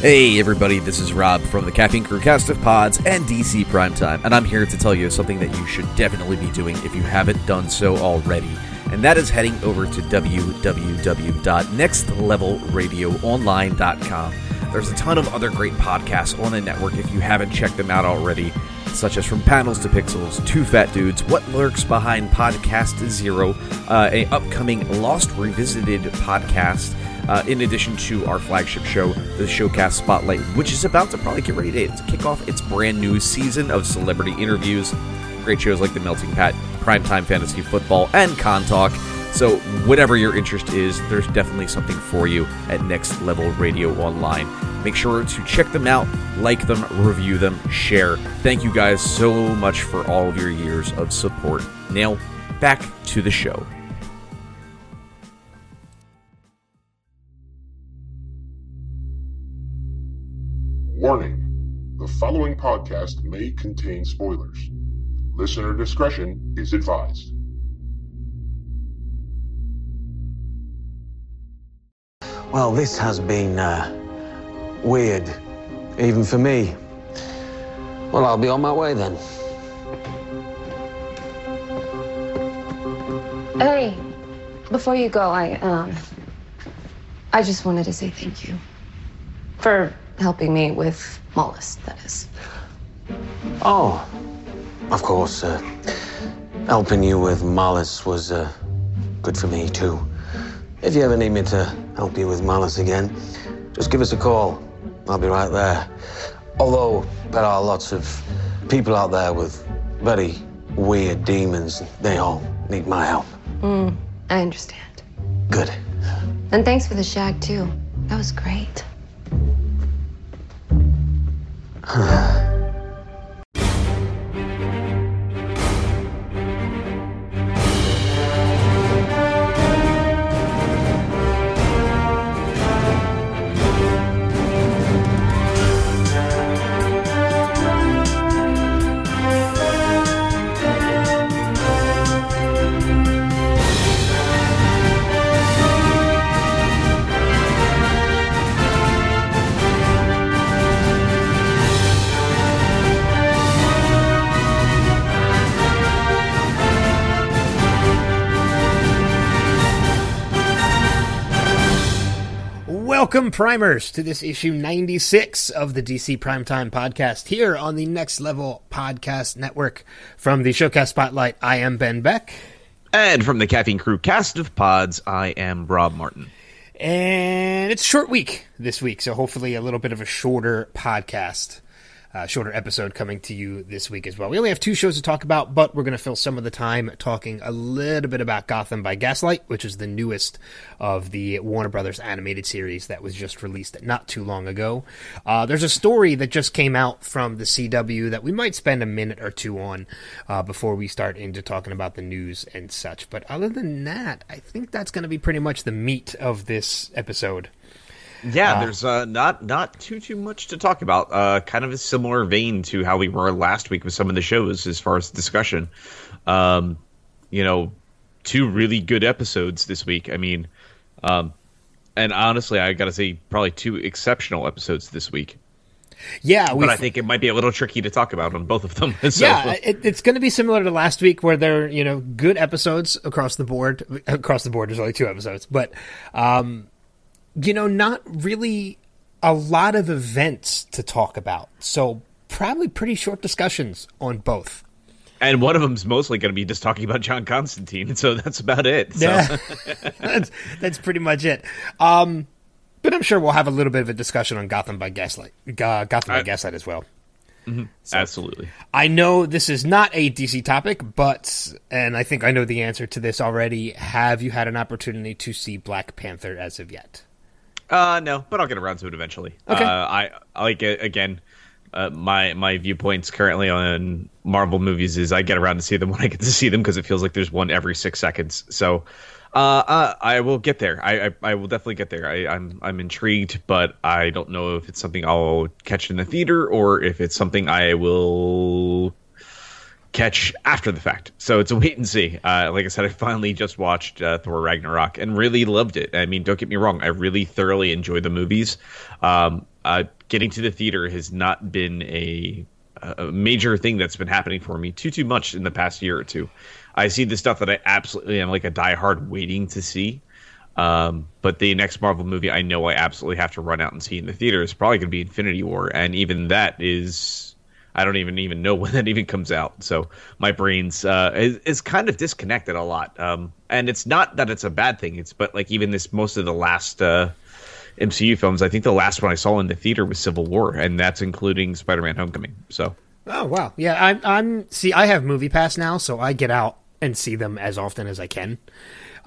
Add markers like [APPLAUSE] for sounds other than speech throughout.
Hey everybody, this is Rob from the Caffeine Crew cast of pods and DC Primetime, and I'm here to tell you something that you should definitely be doing if you haven't done so already, and that is heading over to www.nextlevelradioonline.com. There's a ton of other great podcasts on the network if you haven't checked them out already, such as From Panels to Pixels, Two Fat Dudes, What Lurks Behind Podcast Zero, uh, a upcoming Lost Revisited podcast, uh, in addition to our flagship show, the Showcast Spotlight, which is about to probably get ready to, kick off its brand new season of celebrity interviews. Great shows like The Melting Pat, Primetime Fantasy Football, and Con Talk. So, whatever your interest is, there's definitely something for you at Next Level Radio Online. Make sure to check them out, like them, review them, share. Thank you guys so much for all of your years of support. Now, back to the show. The following podcast may contain spoilers. Listener discretion is advised. Well, this has been uh, weird, even for me. Well, I'll be on my way then. Hey, before you go, I um I just wanted to say thank you for helping me with Mallus, that is. Oh, of course. Uh, helping you with Mallus was uh, good for me, too. If you ever need me to help you with Mallus again, just give us a call. I'll be right there. Although there are lots of people out there with very weird demons, they all need my help. Mm, I understand. Good. And thanks for the shag too. That was great. 唉 [LAUGHS] Welcome, primers, to this issue 96 of the DC Primetime Podcast here on the Next Level Podcast Network. From the Showcast Spotlight, I am Ben Beck. And from the Caffeine Crew cast of pods, I am Rob Martin. And it's a short week this week, so hopefully a little bit of a shorter podcast. Uh, shorter episode coming to you this week as well. We only have two shows to talk about, but we're going to fill some of the time talking a little bit about Gotham by Gaslight, which is the newest of the Warner Brothers animated series that was just released not too long ago. Uh, there's a story that just came out from the CW that we might spend a minute or two on uh, before we start into talking about the news and such. But other than that, I think that's going to be pretty much the meat of this episode. Yeah, uh, there's uh, not not too too much to talk about. Uh, kind of a similar vein to how we were last week with some of the shows as far as discussion. Um, you know, two really good episodes this week. I mean, um, and honestly, I got to say, probably two exceptional episodes this week. Yeah, but I think it might be a little tricky to talk about on both of them. [LAUGHS] so. Yeah, it, it's going to be similar to last week, where they're you know good episodes across the board. Across the board, there's only two episodes, but um, you know, not really a lot of events to talk about. So probably pretty short discussions on both. And one of them's mostly going to be just talking about John Constantine, so that's about it. So. Yeah, [LAUGHS] that's that's pretty much it. Um, but I'm sure we'll have a little bit of a discussion on Gotham by Gaslight, uh, Gotham by I, Gaslight as well. Mm-hmm. So, Absolutely. I know this is not a DC topic, but and I think I know the answer to this already. Have you had an opportunity to see Black Panther as of yet? Uh, no, but I'll get around to it eventually. Okay. Uh, I, like again. Uh, my my viewpoints currently on Marvel movies is I get around to see them [LAUGHS] when I get to see them because it feels like there's one every six seconds. So, uh, uh, I will get there. I, I, I will definitely get there. I, I'm I'm intrigued, but I don't know if it's something I'll catch in the theater or if it's something I will catch after the fact. So it's a wait and see. Uh, like I said, I finally just watched uh, Thor Ragnarok and really loved it. I mean, don't get me wrong, I really thoroughly enjoy the movies. Um, uh, getting to the theater has not been a a major thing that's been happening for me too too much in the past year or two. I see the stuff that I absolutely am like a diehard waiting to see. Um, but the next Marvel movie I know I absolutely have to run out and see in the theater is probably going to be Infinity War, and even that is I don't even even know [LAUGHS] when that even comes out. So my brain's uh, is, is kind of disconnected a lot. Um, and it's not that it's a bad thing. It's but like even this most of the last uh, MCU films. I think the last one I saw in the theater was Civil War, and that's including Spider-Man: Homecoming. So. Oh wow, yeah. I'm. I'm. See, I have Movie Pass now, so I get out and see them as often as I can.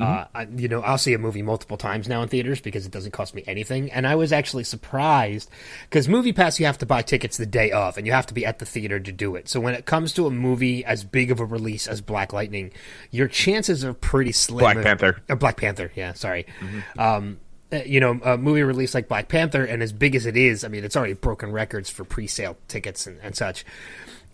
Uh, mm-hmm. I, you know, I'll see a movie multiple times now in theaters because it doesn't cost me anything. And I was actually surprised because Movie Pass, you have to buy tickets the day of and you have to be at the theater to do it. So when it comes to a movie as big of a release as Black Lightning, your chances are pretty slim. Black Panther. Uh, Black Panther, yeah, sorry. Mm-hmm. Um, uh, you know, a movie release like Black Panther, and as big as it is, I mean, it's already broken records for pre-sale tickets and, and such.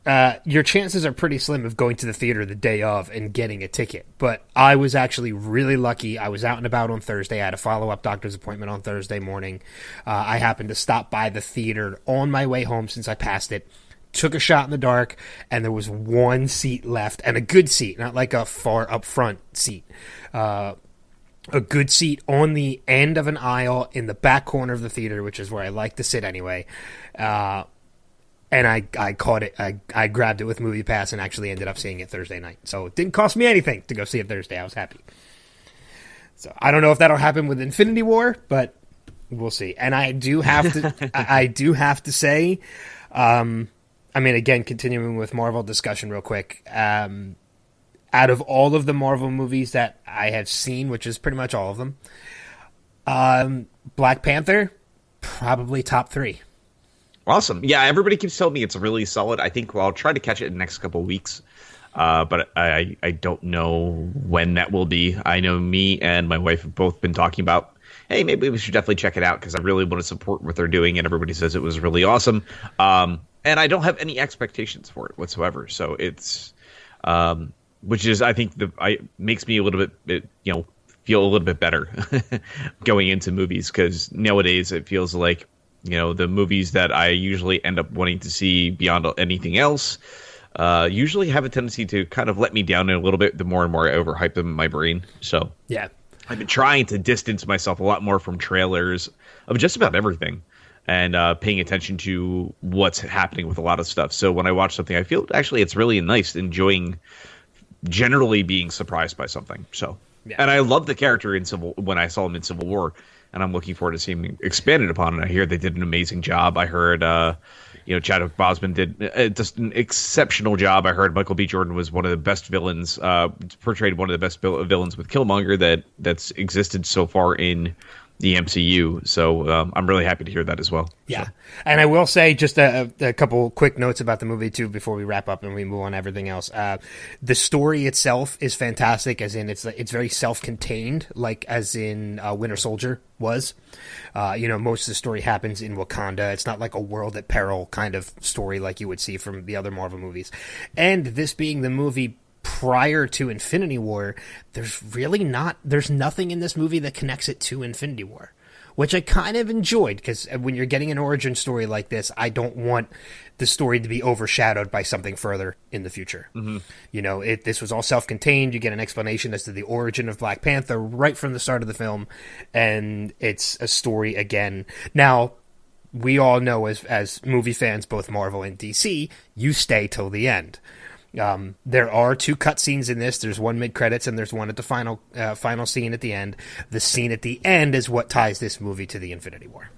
Uh, your chances are pretty slim of going to the theater the day of and getting a ticket. But I was actually really lucky. I was out and about on Thursday. I had a follow up doctor's appointment on Thursday morning. Uh, I happened to stop by the theater on my way home since I passed it. Took a shot in the dark, and there was one seat left, and a good seat, not like a far up front seat. Uh, a good seat on the end of an aisle in the back corner of the theater, which is where I like to sit anyway. Uh, and I, I caught it. I, I grabbed it with Movie Pass and actually ended up seeing it Thursday night. So it didn't cost me anything to go see it Thursday. I was happy. So I don't know if that'll happen with Infinity War, but we'll see. And I do have to, [LAUGHS] I, I, do have to say, um, I mean, again, continuing with Marvel discussion real quick. Um, out of all of the Marvel movies that I have seen, which is pretty much all of them, um, Black Panther probably top three. Awesome. Yeah, everybody keeps telling me it's really solid. I think well, I'll try to catch it in the next couple weeks. Uh, but I, I don't know when that will be. I know me and my wife have both been talking about, hey, maybe we should definitely check it out because I really want to support what they're doing, and everybody says it was really awesome. Um, and I don't have any expectations for it whatsoever. So it's, um, which is I think the I makes me a little bit, bit you know feel a little bit better [LAUGHS] going into movies because nowadays it feels like you know the movies that I usually end up wanting to see beyond anything else uh, usually have a tendency to kind of let me down a little bit the more and more I overhype them in my brain. So yeah, I've been trying to distance myself a lot more from trailers of just about everything and uh, paying attention to what's happening with a lot of stuff. So when I watch something, I feel actually it's really nice enjoying generally being surprised by something. So yeah. and I love the character in Civil when I saw him in Civil War and I'm looking forward to seeing expanded upon. And I hear they did an amazing job. I heard, uh, you know, Chadwick Boseman did uh, just an exceptional job. I heard Michael B. Jordan was one of the best villains, uh, portrayed one of the best villains with Killmonger that that's existed so far in the MCU. So um, I'm really happy to hear that as well. Yeah, so. and I will say just a, a, couple quick notes about the movie too before we wrap up and we move on to everything else. Uh, the story itself is fantastic, as in it's it's very self-contained, like as in uh, Winter Soldier was. Uh, you know, most of the story happens in Wakanda. It's not like a world at peril kind of story like you would see from the other Marvel movies. And this being the movie prior to Infinity War, there's really not there's nothing in this movie that connects it to Infinity War, which I kind of enjoyed because when you're getting an origin story like this, I don't want the story to be overshadowed by something further in the future. Mm-hmm. You know, it this was all self-contained. You get an explanation as to the origin of Black Panther right from the start of the film, and it's a story again. Now, we all know as as movie fans, both Marvel and DC, you stay till the end. Um, there are two cutscenes in this. There's one mid credits and there's one at the final uh, final scene at the end. The scene at the end is what ties this movie to the Infinity War.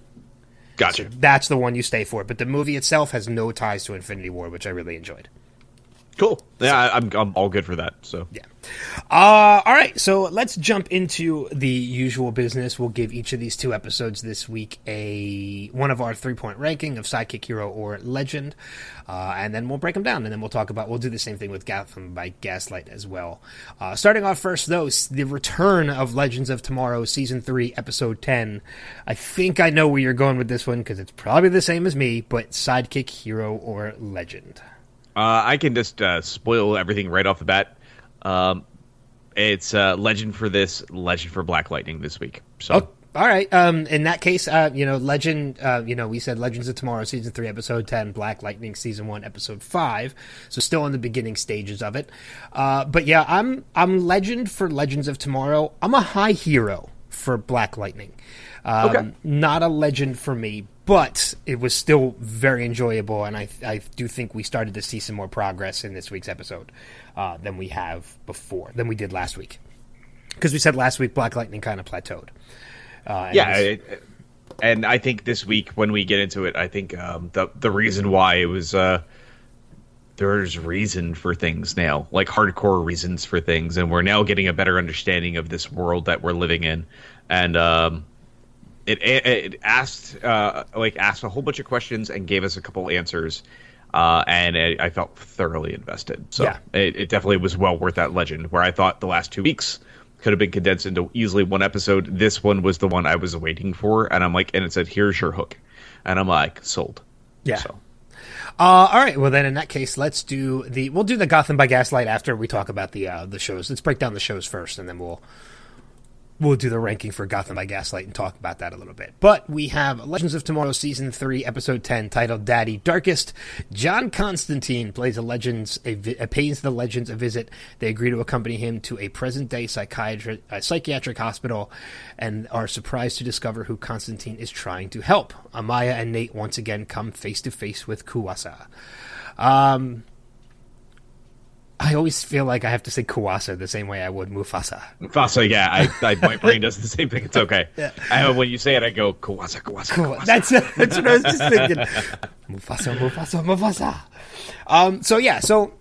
Gotcha. So that's the one you stay for. But the movie itself has no ties to Infinity War, which I really enjoyed. Cool. Yeah, I'm, I'm all good for that. So yeah. Uh, all right. So let's jump into the usual business. We'll give each of these two episodes this week a one of our three point ranking of sidekick hero or legend, uh, and then we'll break them down. And then we'll talk about. We'll do the same thing with Gotham by Gaslight as well. Uh, starting off first, though, the return of Legends of Tomorrow, season three, episode ten. I think I know where you're going with this one because it's probably the same as me, but sidekick hero or legend. Uh, I can just uh, spoil everything right off the bat. Um, it's uh, legend for this, legend for Black Lightning this week. So, oh, All right. Um, in that case, uh, you know, Legend. Uh, you know, we said Legends of Tomorrow, season three, episode ten. Black Lightning, season one, episode five. So still in the beginning stages of it. Uh, but yeah, I'm I'm Legend for Legends of Tomorrow. I'm a high hero for Black Lightning. Um, Okay. Not a legend for me, but it was still very enjoyable, and I I do think we started to see some more progress in this week's episode uh, than we have before than we did last week. Because we said last week Black Lightning kind of plateaued. Uh, and yeah, it- and I think this week when we get into it, I think um, the the reason why it was uh, there's reason for things now, like hardcore reasons for things, and we're now getting a better understanding of this world that we're living in, and um, it it asked uh, like asked a whole bunch of questions and gave us a couple answers. Uh, and I, I felt thoroughly invested. So Yeah. it, it definitely was well worth that legend. Where I thought the last two weeks could have been condensed into easily one episode. This one was the one I was waiting for, and I'm like, and it said, "Here's your hook," and I'm like, sold. Yeah. So Uh, all right. Well, then in that case, let's do the we'll do the Gotham by Gaslight after we talk about the uh, the shows. Let's break down the shows first, and then we'll we'll do the ranking for Gotham by Gaslight and talk about that a little bit. But we have Legends of Tomorrow season three, episode ten, titled "Daddy Darhkest." John Constantine plays a Legends a, pays the Legends a visit. They agree to accompany him to a present day psychiatric psychiatric hospital, and are surprised to discover who Constantine is trying to help. Amaya and Nate once again come face to face with Kuasa. Um, I always feel like I have to say Kuasa the same way I would Mufasa. Fasa, yeah, I, I my brain does the same thing. It's okay. [LAUGHS] I, when you say it, I go Kawasa, Kawasa, Kawasa. That's [LAUGHS] that's what I was just thinking. [LAUGHS] Mufasa, Mufasa, Mufasa. Um. So yeah. So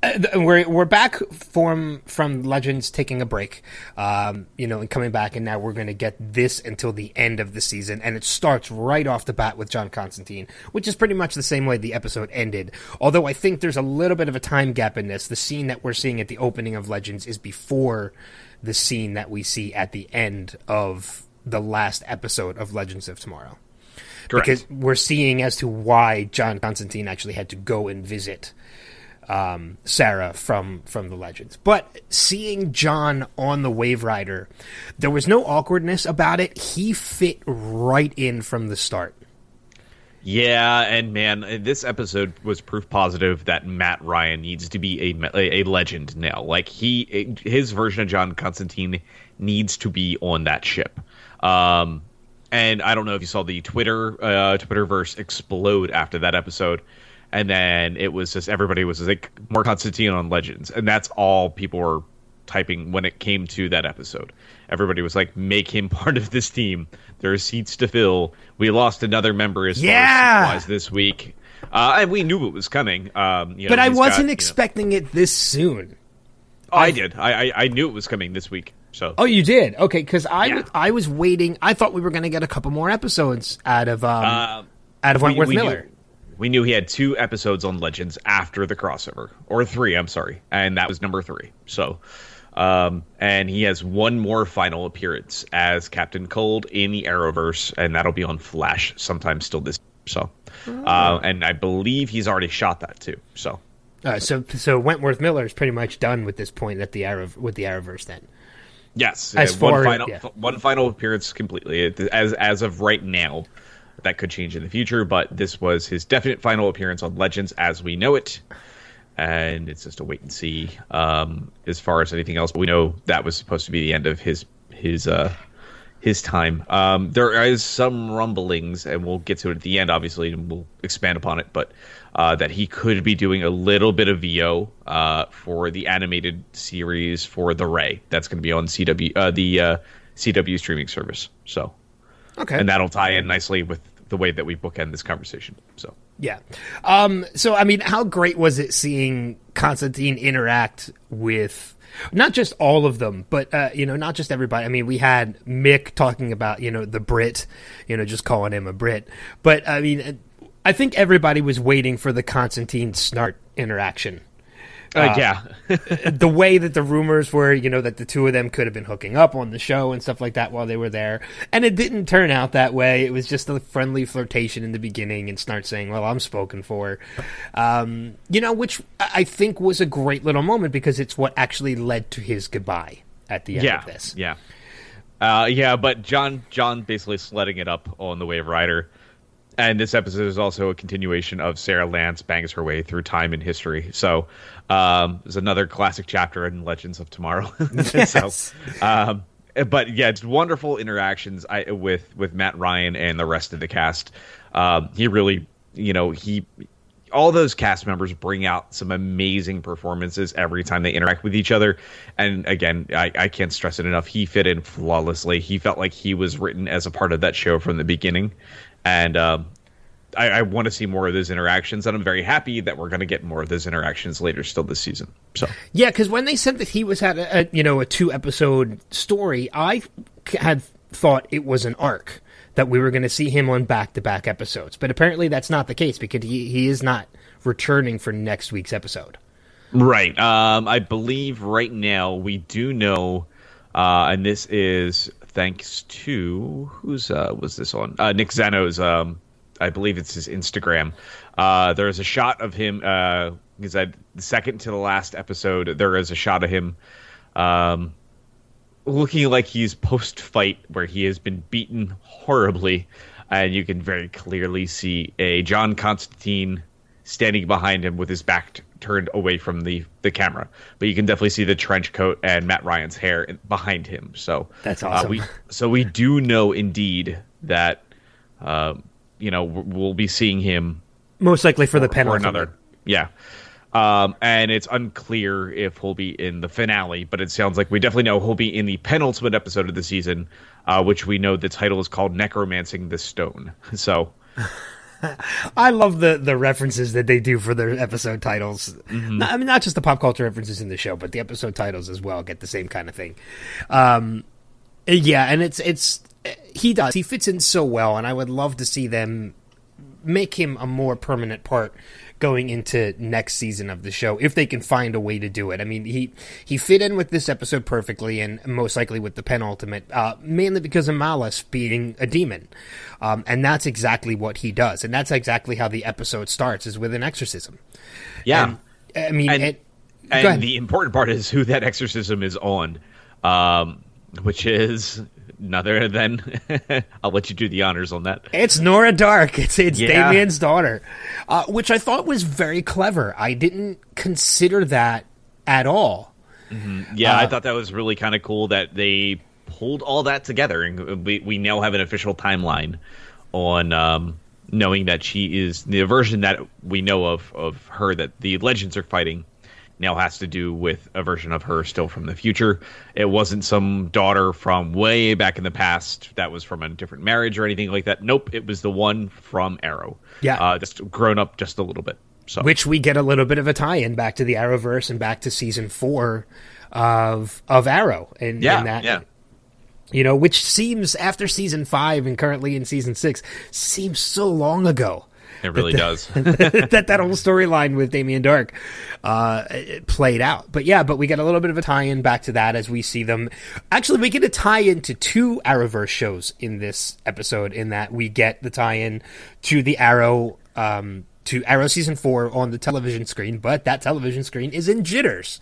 uh, we're we're back from from Legends taking a break, um, you know, and coming back, and now we're going to get this until the end of the season, and it starts right off the bat with John Constantine, which is pretty much the same way the episode ended. Although I think there's a little bit of a time gap in this. The scene that we're seeing at the opening of Legends is before the scene that we see at the end of the last episode of Legends of Tomorrow Correct. because we're seeing as to why John Constantine actually had to go and visit um, Sarah from from the Legends. But seeing John on the Wave Rider, there was no awkwardness about it. He fit right in from the start. Yeah, and man, this episode was proof positive that Matt Ryan needs to be a a, legend now. Like he, his version of John Constantine needs to be on that ship. Um, and I don't know if you saw the Twitter uh, Twitterverse explode after that episode, and then it was just everybody was like more Constantine on Legends, and that's all people were typing when it came to that episode. Everybody was like, "Make him [LAUGHS] part of this team. There are seats to fill. We lost another member as Yeah. far as this week, uh, and we knew it was coming. Um, you know, But I wasn't got, you know- expecting it this soon. I did. I, I I knew it was coming this week. So Oh, you did? Okay, because I Yeah. was I was waiting. I thought we were going to get a couple more episodes out of um, Uh, out of we- Wentworth we Miller. Knew, we knew he had two episodes on Legends after the crossover, or three. I'm sorry, and that was number three. So, um, and he has one more final appearance as Captain Cold in the Arrowverse, and that'll be on Flash sometime still this. Year, So, uh, and I believe he's already shot that too. So, Uh, so so Wentworth Miller is pretty much done with this point at the Arrow with the Arrowverse. Then yes, As uh, far- one final yeah. one final appearance completely. As as of right now, that could change in the future, but this was his definite final appearance on Legends as we know it. And it's just a wait and see um, as far as anything else. But we know that was supposed to be the end of his his uh, his time. Um, there is some rumblings, and we'll get to it at the end, obviously, and we'll expand upon it. But uh, that he could be doing a little bit of VO uh, for the animated series for the Ray. That's going to be on CW, uh, the uh, CW streaming service. So, okay, and that'll tie in nicely with the way that we bookend this conversation. So, Yeah. Um, so, I mean, how great was it seeing Constantine interact with not just all of them, but, uh, you know, not just everybody. I mean, we had Mick talking about, you know, the Brit, you know, just calling him a Brit. But, I mean, I think everybody was waiting for the Constantine Snart interaction. Uh, yeah, [LAUGHS] the way that the rumors were, you know, that the two of them could have been hooking up on the show and stuff like that while they were there. And it didn't turn out that way. It was just a friendly flirtation in the beginning and Snart saying, well, I'm spoken for. Um, you know, which I I think was a great little moment because it's what actually led to his goodbye at the end yeah, of this. yeah. Uh, yeah, but John John basically sledding it up on the Wave Rider. And this episode is also a continuation of Sarah Lance bangs her way through time and history. So um, there's another classic chapter in Legends of Tomorrow. [LAUGHS] Yes. so, um, but yeah, it's wonderful interactions I, with with Matt Ryan and the rest of the cast. Um, he really, you know, he all those cast members bring out some amazing performances every time they interact with each other. And again, I, I can't stress it enough. He fit in flawlessly. He felt like he was written as a part of that show from the beginning. And um, I, I want to see more of those interactions. And I'm very happy that we're going to get more of those interactions later still this season. So Yeah, because when they said that he was had a, a you know a two episode story, I had thought it was an arc that we were going to see him on back to back episodes, but apparently that's not the case because he he is not returning for next week's episode. Right. Um, I believe right now we do know, uh, and this is thanks to who's uh, was this on? Uh, Nick Zano's. Um, I believe it's his Instagram. Uh, there is a shot of him. Uh, I the second to the last episode, there is a shot of him, um, looking like he's post fight where he has been beaten horribly, and you can very clearly see a John Constantine standing behind him with his back turned away from the the camera. But you can definitely see the trench coat and Matt Ryan's hair in- behind him. So That's uh, awesome. we so we [LAUGHS] do know indeed that um, you know we'll be seeing him Most likely for the or penalty. another. Yeah. Um, and it's unclear if he'll be in the finale, but it sounds like we definitely know he'll be in the penultimate episode of the season, uh, which we know the title is called Necromancing the Stone. [LAUGHS] So, [LAUGHS] I love the the references that they do for their episode titles. Not- I mean, not just the pop culture references in the show, but the episode titles as well get the same kind of thing. Um, yeah, and it's it's he does he fits in so well, and I would love to see them make him a more permanent part going into next season of the show if they can find a way to do it. I mean, he he fit in with this episode perfectly, and most likely with the penultimate, uh, mainly because of Mallus being a demon, um, and that's exactly what he does, and that's exactly how the episode starts is with an exorcism. yeah. And, I mean, And- it, and the important part is who that exorcism is on, um, which is none then [LAUGHS] [LAUGHS] I'll let you do the honors on that. It's Nora Darhk. It's it's Yeah. Damien's daughter, uh, which I thought was very clever. I didn't consider that at all. Yeah, I Uh, thought that was really kind of cool that they pulled all that together, and we we now have an official timeline on um, knowing that she is the version that we know of of her that the legends are fighting. Now has to do with a version of her still from the future. It wasn't some daughter from way back in the past that was from a different marriage or anything like that. Nope, it was the one from Arrow. Yeah. uh, just grown up just a little bit. So which we get a little bit of a tie-in back to the Arrowverse and back to season four of of Arrow, and yeah, in that, yeah. you know, which seems after season five and currently in season six seems so long ago. It really does. [LAUGHS] that that whole storyline with Damien Darhk uh, played out. But yeah, but we get a little bit of a tie-in back to that as we see them. Actually, we get a tie-in to two Arrowverse shows in this episode. In that we get the tie-in to the Arrow. Um, to Arrow season four on the television screen, but that television screen is in Jitters,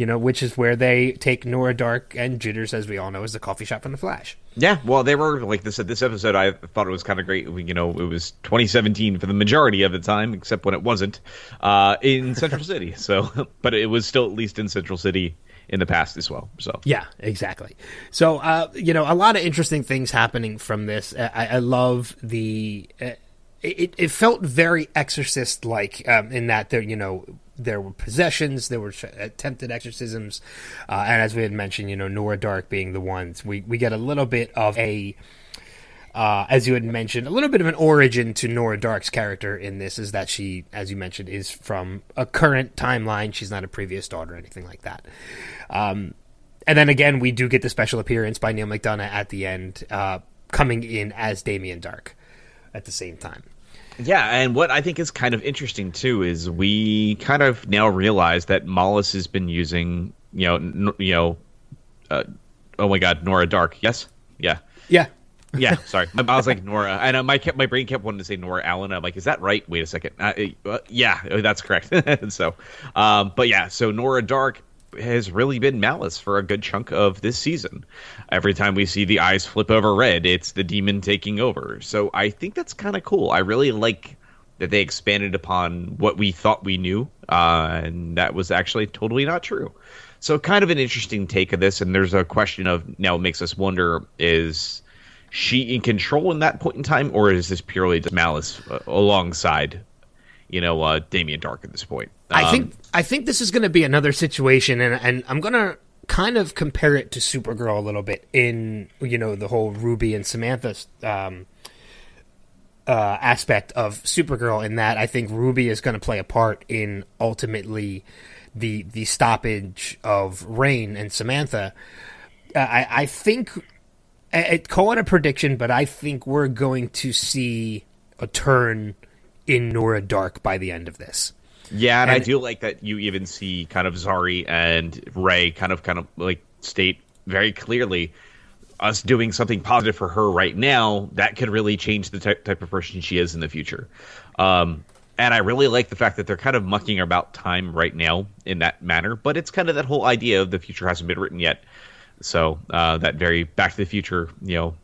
you know, which is where they take Nora Darhk and Jitters, as we all know, is the coffee shop from the Flash. Yeah, well, they were like this. This episode, I thought it was kind of great. You know, it was 2017 for the majority of the time, except when it wasn't uh, in [LAUGHS] Central City. So, but it was still at least in Central City in the past as well. So, Yeah, exactly. So, uh, you know, a lot of interesting things happening from this. I, I love the. Uh, it, it felt very Exorcist like um, in that there, you know, there were possessions, there were attempted exorcisms, uh, and as we had mentioned, you know, Nora Darhk being the ones we we get a little bit of a. Uh, as you had mentioned, a little bit of an origin to Nora Darhk's character in this is that she, as you mentioned, is from a current timeline. She's not a previous daughter or anything like that. Um, and then again, we do get the special appearance by Neal McDonough at the end, uh, coming in as Damien Darhk at the same time. Yeah, and what I think is kind of interesting too is we kind of now realize that Mallus has been using, you know, n- you know, uh, oh my God, Nora Darhk. Yes, yeah. Yeah. Yeah, [LAUGHS] sorry. I was like Nora, and uh, my kept my brain kept wanting to say Nora Allen. I'm like, is that right? Wait a second. Uh, uh, yeah, that's correct. [LAUGHS] so, um, but yeah, so Nora Darhk has really been Mallus for a good chunk of this season. Every time we see the eyes flip over red, it's the demon taking over. So I think that's kind of cool. I really like that they expanded upon what we thought we knew, uh, and that was actually totally not true. So kind of an interesting take of this, and there's a question of now makes us wonder: is she in control in that point in time, or is this purely just Mallus uh, alongside, you know, uh, Damien Darhk at this point? I Um, think I think this is going to be another situation, and and I'm going to kind of compare it to Supergirl a little bit in you know the whole Ruby and Samantha um, uh, aspect of Supergirl. In that, I think Ruby is going to play a part in ultimately the the stoppage of Reign and Samantha. Uh, I I think I, I call it a prediction, but I think we're going to see a turn in Nora Darhk by the end of this. Yeah, and, I do like that you even see kind of Zari and Ray kind of kind of like state very clearly us doing something positive for her right now that could really change the type, type of person she is in the future. Um, and I really like the fact that they're kind of mucking about time right now in that manner, but it's kind of that whole idea of the future hasn't been written yet. So uh, that very Back to the Future, you know,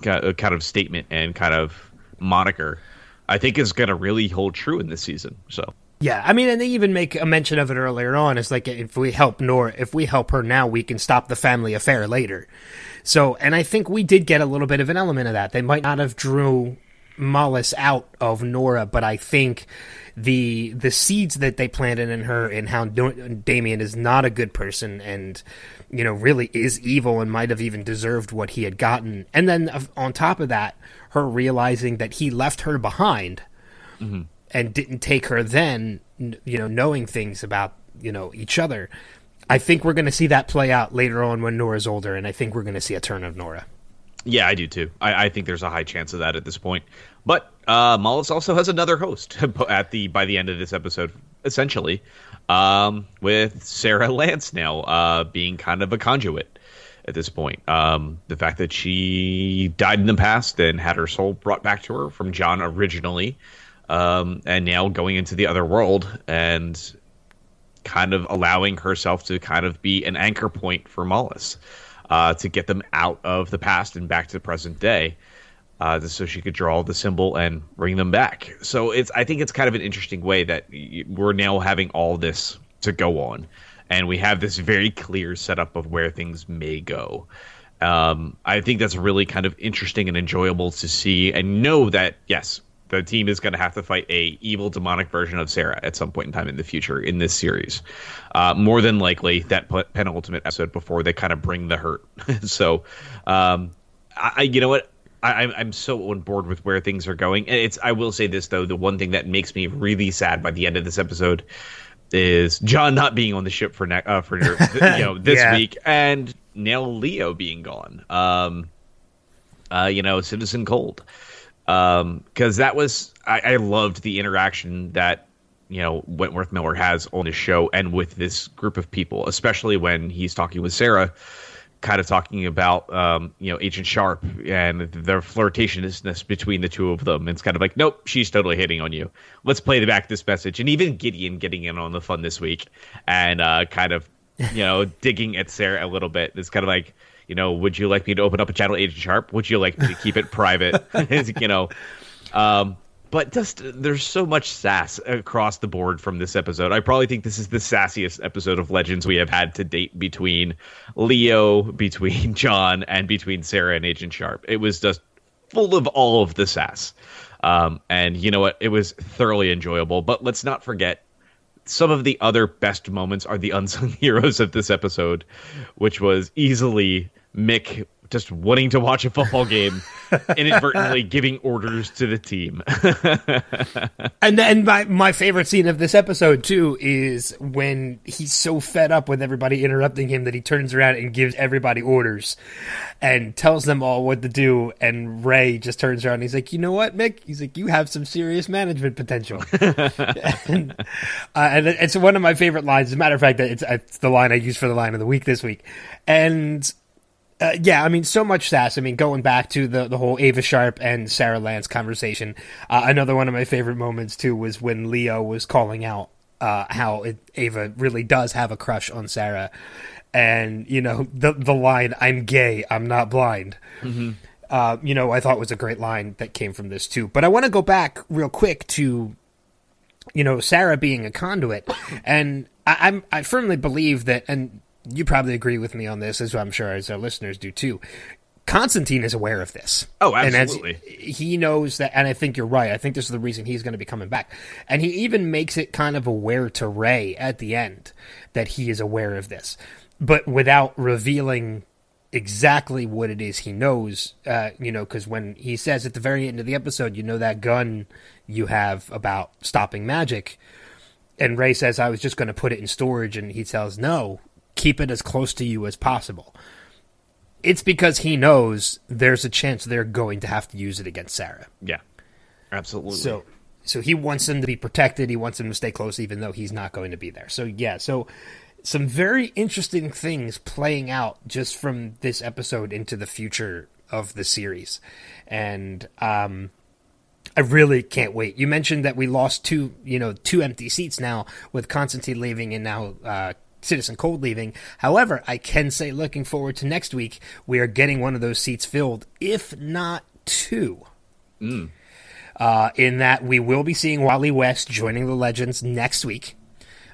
kind of statement and kind of moniker, I think is going to really hold true in this season. So. Yeah, I mean, and they even make a mention of it earlier on. It's like if we help Nora, if we help her now, we can stop the family affair later. So, and I think we did get a little bit of an element of that. They might not have drew Mallus out of Nora, but I think the the seeds that they planted in her and how Damien is not a good person and you know really is evil and might have even deserved what he had gotten. And then on top of that, her realizing that he left her behind mm-hmm. and didn't take her then, you know, knowing things about, you know, each other. I think we're going to see that play out later on when Nora's older, and I think we're going to see a turn of Nora. Yeah, I do too. I, I think there's a high chance of that at this point. But uh, Mallus also has another host [LAUGHS] at the by the end of this episode, essentially, um, with Sarah Lance now uh, being kind of a conduit at this point. Um, the fact that she died in the past and had her soul brought back to her from John originally, um, and now going into the other world and kind of allowing herself to kind of be an anchor point for Mallus uh, to get them out of the past and back to the present day. Uh, so she could draw the symbol and bring them back. So it's I think it's kind of an interesting way that we're now having all this to go on, and we have this very clear setup of where things may go. Um, I think that's really kind of interesting and enjoyable to see and know that yes, the team is going to have to fight a evil demonic version of Sarah at some point in time in the future in this series. Uh, more than likely that penultimate episode before they kind of bring the hurt. [LAUGHS] so, um, I, you know what? I, I'm- I'm so on board with where things are going. It's I will say this though: the one thing that makes me really sad by the end of this episode is John not being on the ship for ne- uh, for you [LAUGHS] know this Yeah. week, and now Leo being gone. Um, uh, you know, Citizen Cold, because that was I, I loved the interaction that you know Wentworth Miller has on his show and with this group of people, especially when he's talking with Sarah, kind of talking about um, you know Agent Sharpe and their flirtatiousness between the two of them. It's kind of like, nope, she's totally hitting on you. Let's play the back this message, and even Gideon getting in on the fun this week and uh, kind of you know [LAUGHS] digging at Sarah a little bit. It's kind of like. You know, would you like me to open up a channel, Agent Sharpe? Would you like me to keep it private? [LAUGHS] you know, um, but just there's so much sass across the board from this episode. I probably think this is the sassiest episode of Legends we have had to date between Leo, between [LAUGHS] John, and between Sarah and Agent Sharpe. It was just full of all of the sass. Um, and you know what? It was thoroughly enjoyable. But let's not forget some of the other best moments are the unsung [LAUGHS] heroes of this episode, which was easily Mick just wanting to watch a football game, [LAUGHS] inadvertently giving orders to the team. [LAUGHS] And then my, my favorite scene of this episode too is when he's so fed up with everybody interrupting him that he turns around and gives everybody orders and tells them all what to do. And Ray just turns around and he's like, "You know what, Mick? He's like, you have some serious management potential." [LAUGHS] and, uh, and it's one of my favorite lines. As a matter of fact, it's, it's the line I use for the line of the week this week. And uh, yeah, I mean, so much sass. I mean, going back to the, the whole Ava Sharpe and Sarah Lance conversation, uh, another one of my favorite moments too was when Leo was calling out uh, how it, Ava really does have a crush on Sarah, and you know the the line "I'm gay, I'm not blind." Mm-hmm. Uh, you know, I thought was a great line that came from this too. But I want to go back real quick to you know Sarah being a conduit, and I, I'm I firmly believe that, and you probably agree with me on this, as I'm sure as our listeners do too. Constantine is aware of this. Oh, And absolutely. he knows that, and I think you're right. I think this is the reason he's going to be coming back. And he even makes it kind of aware to Ray at the end that he is aware of this, but without revealing exactly what it is he knows. Uh, you know, because when he says at the very end of the episode, you know that gun you have about stopping magic, and Ray says, "I was just going to put it in storage," and he tells, "No, keep it as close to you as possible." It's because he knows there's a chance they're going to have to use it against Sarah. Yeah, absolutely. So, so he wants them to be protected. He wants them to stay close, even though he's not going to be there. So, yeah. So, some very interesting things playing out just from this episode into the future of the series, and um, I really can't wait. You mentioned that we lost two, you know, two empty seats now with Constantine leaving and now uh, Citizen Cold leaving. However, I can say, looking forward to next week, we are getting one of those seats filled, if not two. Uh, in that we will be seeing Wally West joining the Legends next week,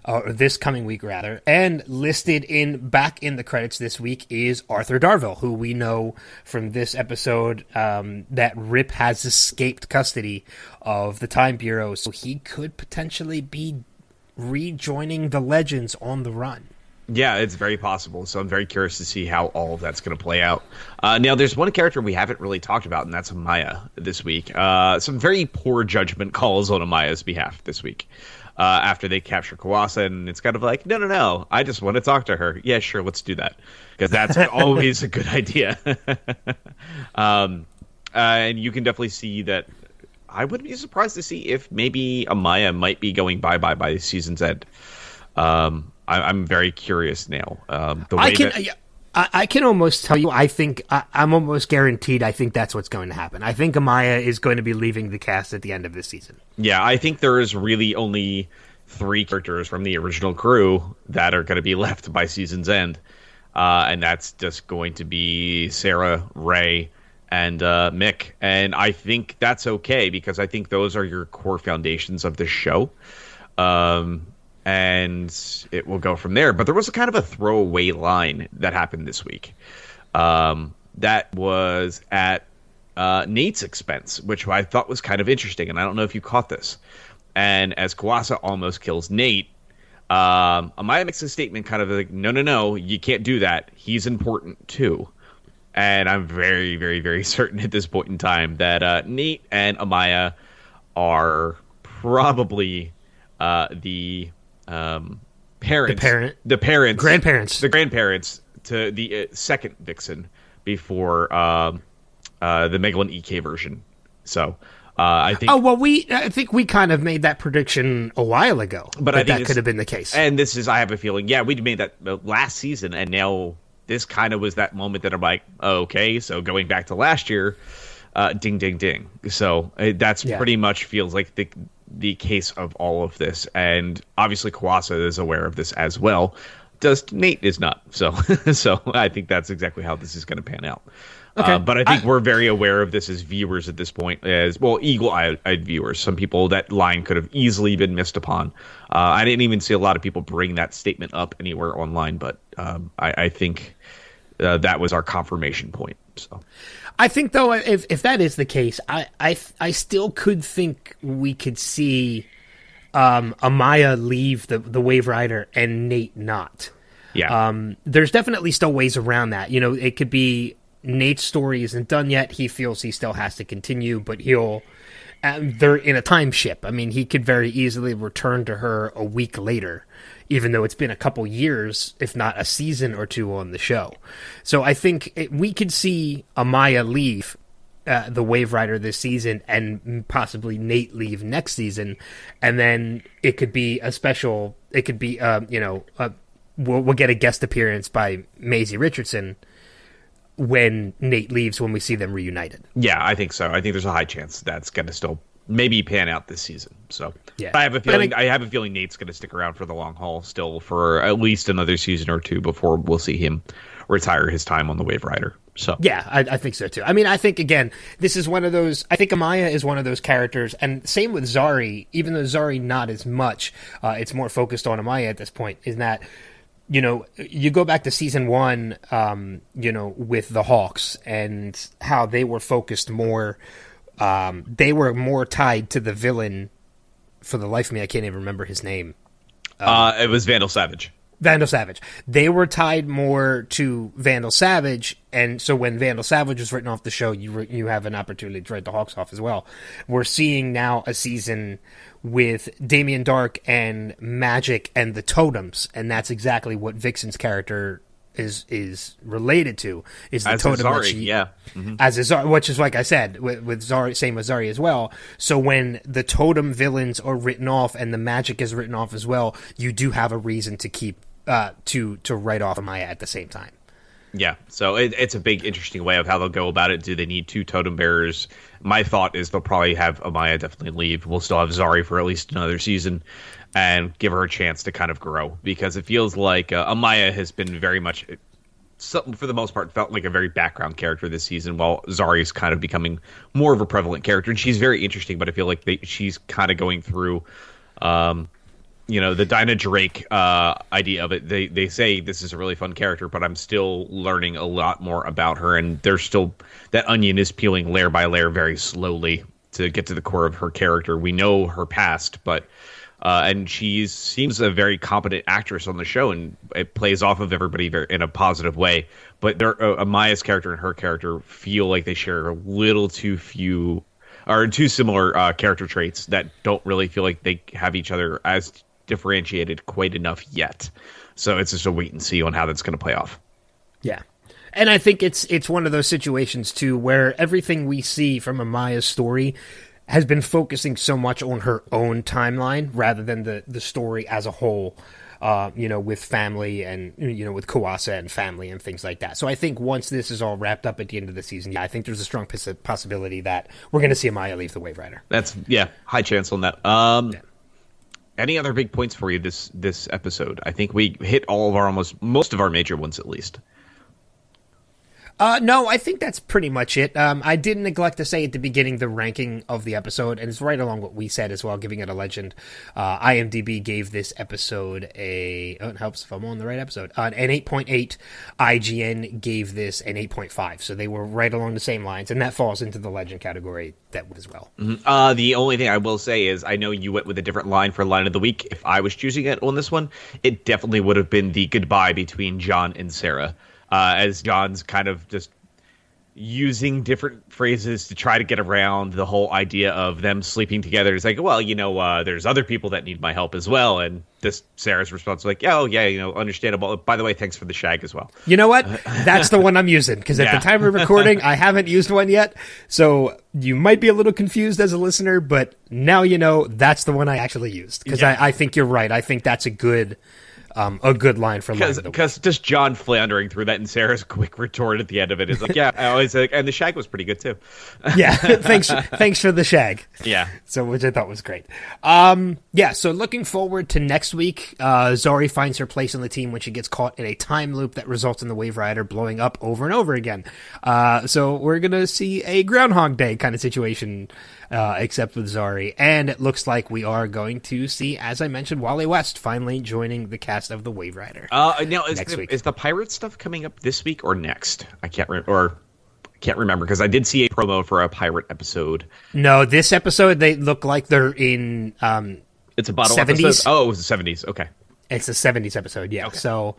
or this coming week rather, and listed in back in the credits this week is Arthur Darvill, who we know from this episode um, that Rip has escaped custody of the Time Bureau, so he could potentially be rejoining the Legends on the run. Yeah, it's very possible. So I'm very curious to see how all of that's going to play out. Uh, now, there's one character we haven't really talked about, and that's Amaya this week. Uh, some very poor judgment calls on Amaya's behalf this week. Uh, after they capture Kuasa, and it's kind of like, no, no, no, I just want to talk to her. Yeah, sure, let's do that because that's [LAUGHS] always a good idea. [LAUGHS] um, uh, and you can definitely see that. I wouldn't be surprised to see if maybe Amaya might be going bye bye by the season's end. Um, I, I'm very curious now. Um, the way I can. that, I, I can almost tell you. I think I, I'm almost guaranteed. I think that's what's going to happen. I think Amaya is going to be leaving the cast at the end of this season. yeah, I think there is really only three characters from the original crew that are going to be left by season's end, uh, and that's just going to be Sarah, Ray, and uh, Mick. And I think that's okay because I think those are your core foundations of the show. Um, and it will go from there. But there was a kind of a throwaway line that happened this week. Um, that was at uh, Nate's expense, which I thought was kind of interesting. And I don't know if you caught this. And as Kuasa almost kills Nate, um, Amaya makes a statement kind of like, no, no, no, you can't do that. He's important too. And I'm very, very, very [LAUGHS] certain at this point in time that uh, Nate and Amaya are probably uh, the um, parents, The parent- the parents, Grandparents. the grandparents to the uh, second Vixen before um, uh, the Megalon EK version. So uh, I think Oh well, we I think we kind of made that prediction a while ago, But think that could have been the case. And this is, I have a feeling, yeah, we made that uh, last season, and now this kind of was that moment that I'm like, oh, okay, so going back to last year, uh, ding, ding, ding. So uh, that's Yeah. pretty much feels like the the case of all of this, and obviously Kuasa is aware of this as well. Just Nate is not. So, [LAUGHS] so I think that's exactly how this is going to pan out. Okay. Uh, but I think I- we're very aware of this as viewers at this point, as well, eagle-eyed viewers. Some people that line could have easily been missed upon. Uh, I didn't even see a lot of people bring that statement up anywhere online, but um, I, I think uh, that was our confirmation point. So I think though, if if that is the case, I I I still could think we could see um, Amaya leave the the Wave Rider and Nate not. Yeah, Um, there's definitely still ways around that. You know, it could be Nate's story isn't done yet. He feels he still has to continue, but he'll. And they're in a time ship. I mean, he could very easily return to her a week later, even though it's been a couple years, if not a season or two on the show. So I think it, we could see Amaya leave uh, the Wave Rider this season and possibly Nate leave next season, and then it could be a special. It could be, um, you know, uh, we'll, we'll get a guest appearance by Maisie Richardson when Nate leaves when we see them reunited. yeah, I think so. I think there's a high chance that's going to still maybe pan out this season. So Yeah. I have a feeling I- I have a feeling Nate's going to stick around for the long haul still for at least another season or two before we'll see him retire his time on the Wave Rider. So Yeah, I, I think so too. I mean, I think again, this is one of those. I think Amaya is one of those characters, and same with Zari. Even though Zari not as much, uh, it's more focused on Amaya at this point. In that, you know, you go back to season one, um, you know, with the Hawks and how they were focused more. Um, they were more tied to the villain. For the life of me, I can't even remember his name. uh, it was Vandal Savage. Vandal Savage. They were tied more to Vandal Savage, and so when Vandal Savage was written off the show, you re- you have an opportunity to write the Hawks off as well. We're seeing now a season with Damien Darhk and Magic and the Totems, and that's exactly what Vixen's character is is related to. Is the As totem Azari, she, yeah. Mm-hmm. as is Zari, which is like I said with, with Zari, same with Zari as well. So when the totem villains are written off and the magic is written off as well, you do have a reason to keep uh, to to write off Amaya at the same time. Yeah, so it, it's a big, interesting way of how they'll go about it. Do they need two totem bearers? My thought is they'll probably have Amaya definitely leave. We'll still have Zari for at least another season, and give her a chance to kind of grow because it feels like uh, Amaya has been very much, for the most part, felt like a very background character this season, while Zari is kind of becoming more of a prevalent character, and she's very interesting. But I feel like they, she's kind of going through. Um, you know the Dinah Drake uh, idea of it. They they say this is a really fun character, but I'm still learning a lot more about her, and there's still that onion is peeling layer by layer very slowly to get to the core of her character. We know her past, but uh, and she seems a very competent actress on the show, and it plays off of everybody very, in a positive way. But their uh, Amaya's character and her character feel like they share a little too few or two similar uh, character traits that don't really feel like they have each other as differentiated quite enough yet. So it's just a wait and see on how that's going to play off. Yeah. And I think it's it's one of those situations too where everything we see from Amaya's story has been focusing so much on her own timeline rather than the the story as a whole. Uh, you know, with family and you know with Kuasa and family and things like that. So I think once this is all wrapped up at the end of the season, yeah, I think there's a strong possibility that we're going to see Amaya leave the Waverider. That's yeah, high chance on that. Um, any other big points for you this this episode? I think we hit all of our almost most of our major ones at least. Uh, no, I think that's pretty much it. Um, I did neglect to say at the beginning the ranking of the episode, and it's right along what we said as well, giving it a legend. Uh, IMDb gave this episode a. Oh, it helps if I'm on the right episode. Uh, an 8.8. IGN gave this an 8.5. So they were right along the same lines, and that falls into the legend category that as well. Uh, the only thing I will say is I know you went with a different line for line of the week. If I was choosing it on this one, it definitely would have been the goodbye between John and Sarah, uh, as John's kind of just using different phrases to try to get around the whole idea of them sleeping together. It's like, well, you know, uh, there's other people that need my help as well. And this Sarah's response like, oh yeah, you know, understandable. By the way, thanks for the shag as well. You know what? That's the one I'm using because at Yeah. the time of recording, I haven't used one yet. So you might be a little confused as a listener, but now you know that's the one I actually used because Yeah. I, I think you're right. I think that's a good, um, a good line for line Because of the week. because just John floundering through that and Sarah's [LAUGHS] quick retort at the end of it is like, yeah, I always like, and the shag was pretty good too. [LAUGHS] Yeah, [LAUGHS] thanks, thanks for the shag. Yeah. So, which I thought was great. Um, yeah, so looking forward to next week. Uh, Zari finds her place on the team when she gets caught in a time loop that results in the Waverider blowing up over and over again. Uh, so we're gonna see a Groundhog Day kind of situation, uh, except with Zari. And it looks like we are going to see, as I mentioned, Wally West finally joining the cast of the Waverider. Uh, now is Next the, week. is the pirate stuff coming up this week or next? I can't re- or can't remember because I did see a promo for a pirate episode. no, this episode they look like they're in. Um, It's a bottle 70s? episode. Oh, it was the seventies. Okay. It's a 70s episode, yeah. So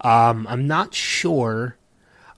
um, I'm not sure.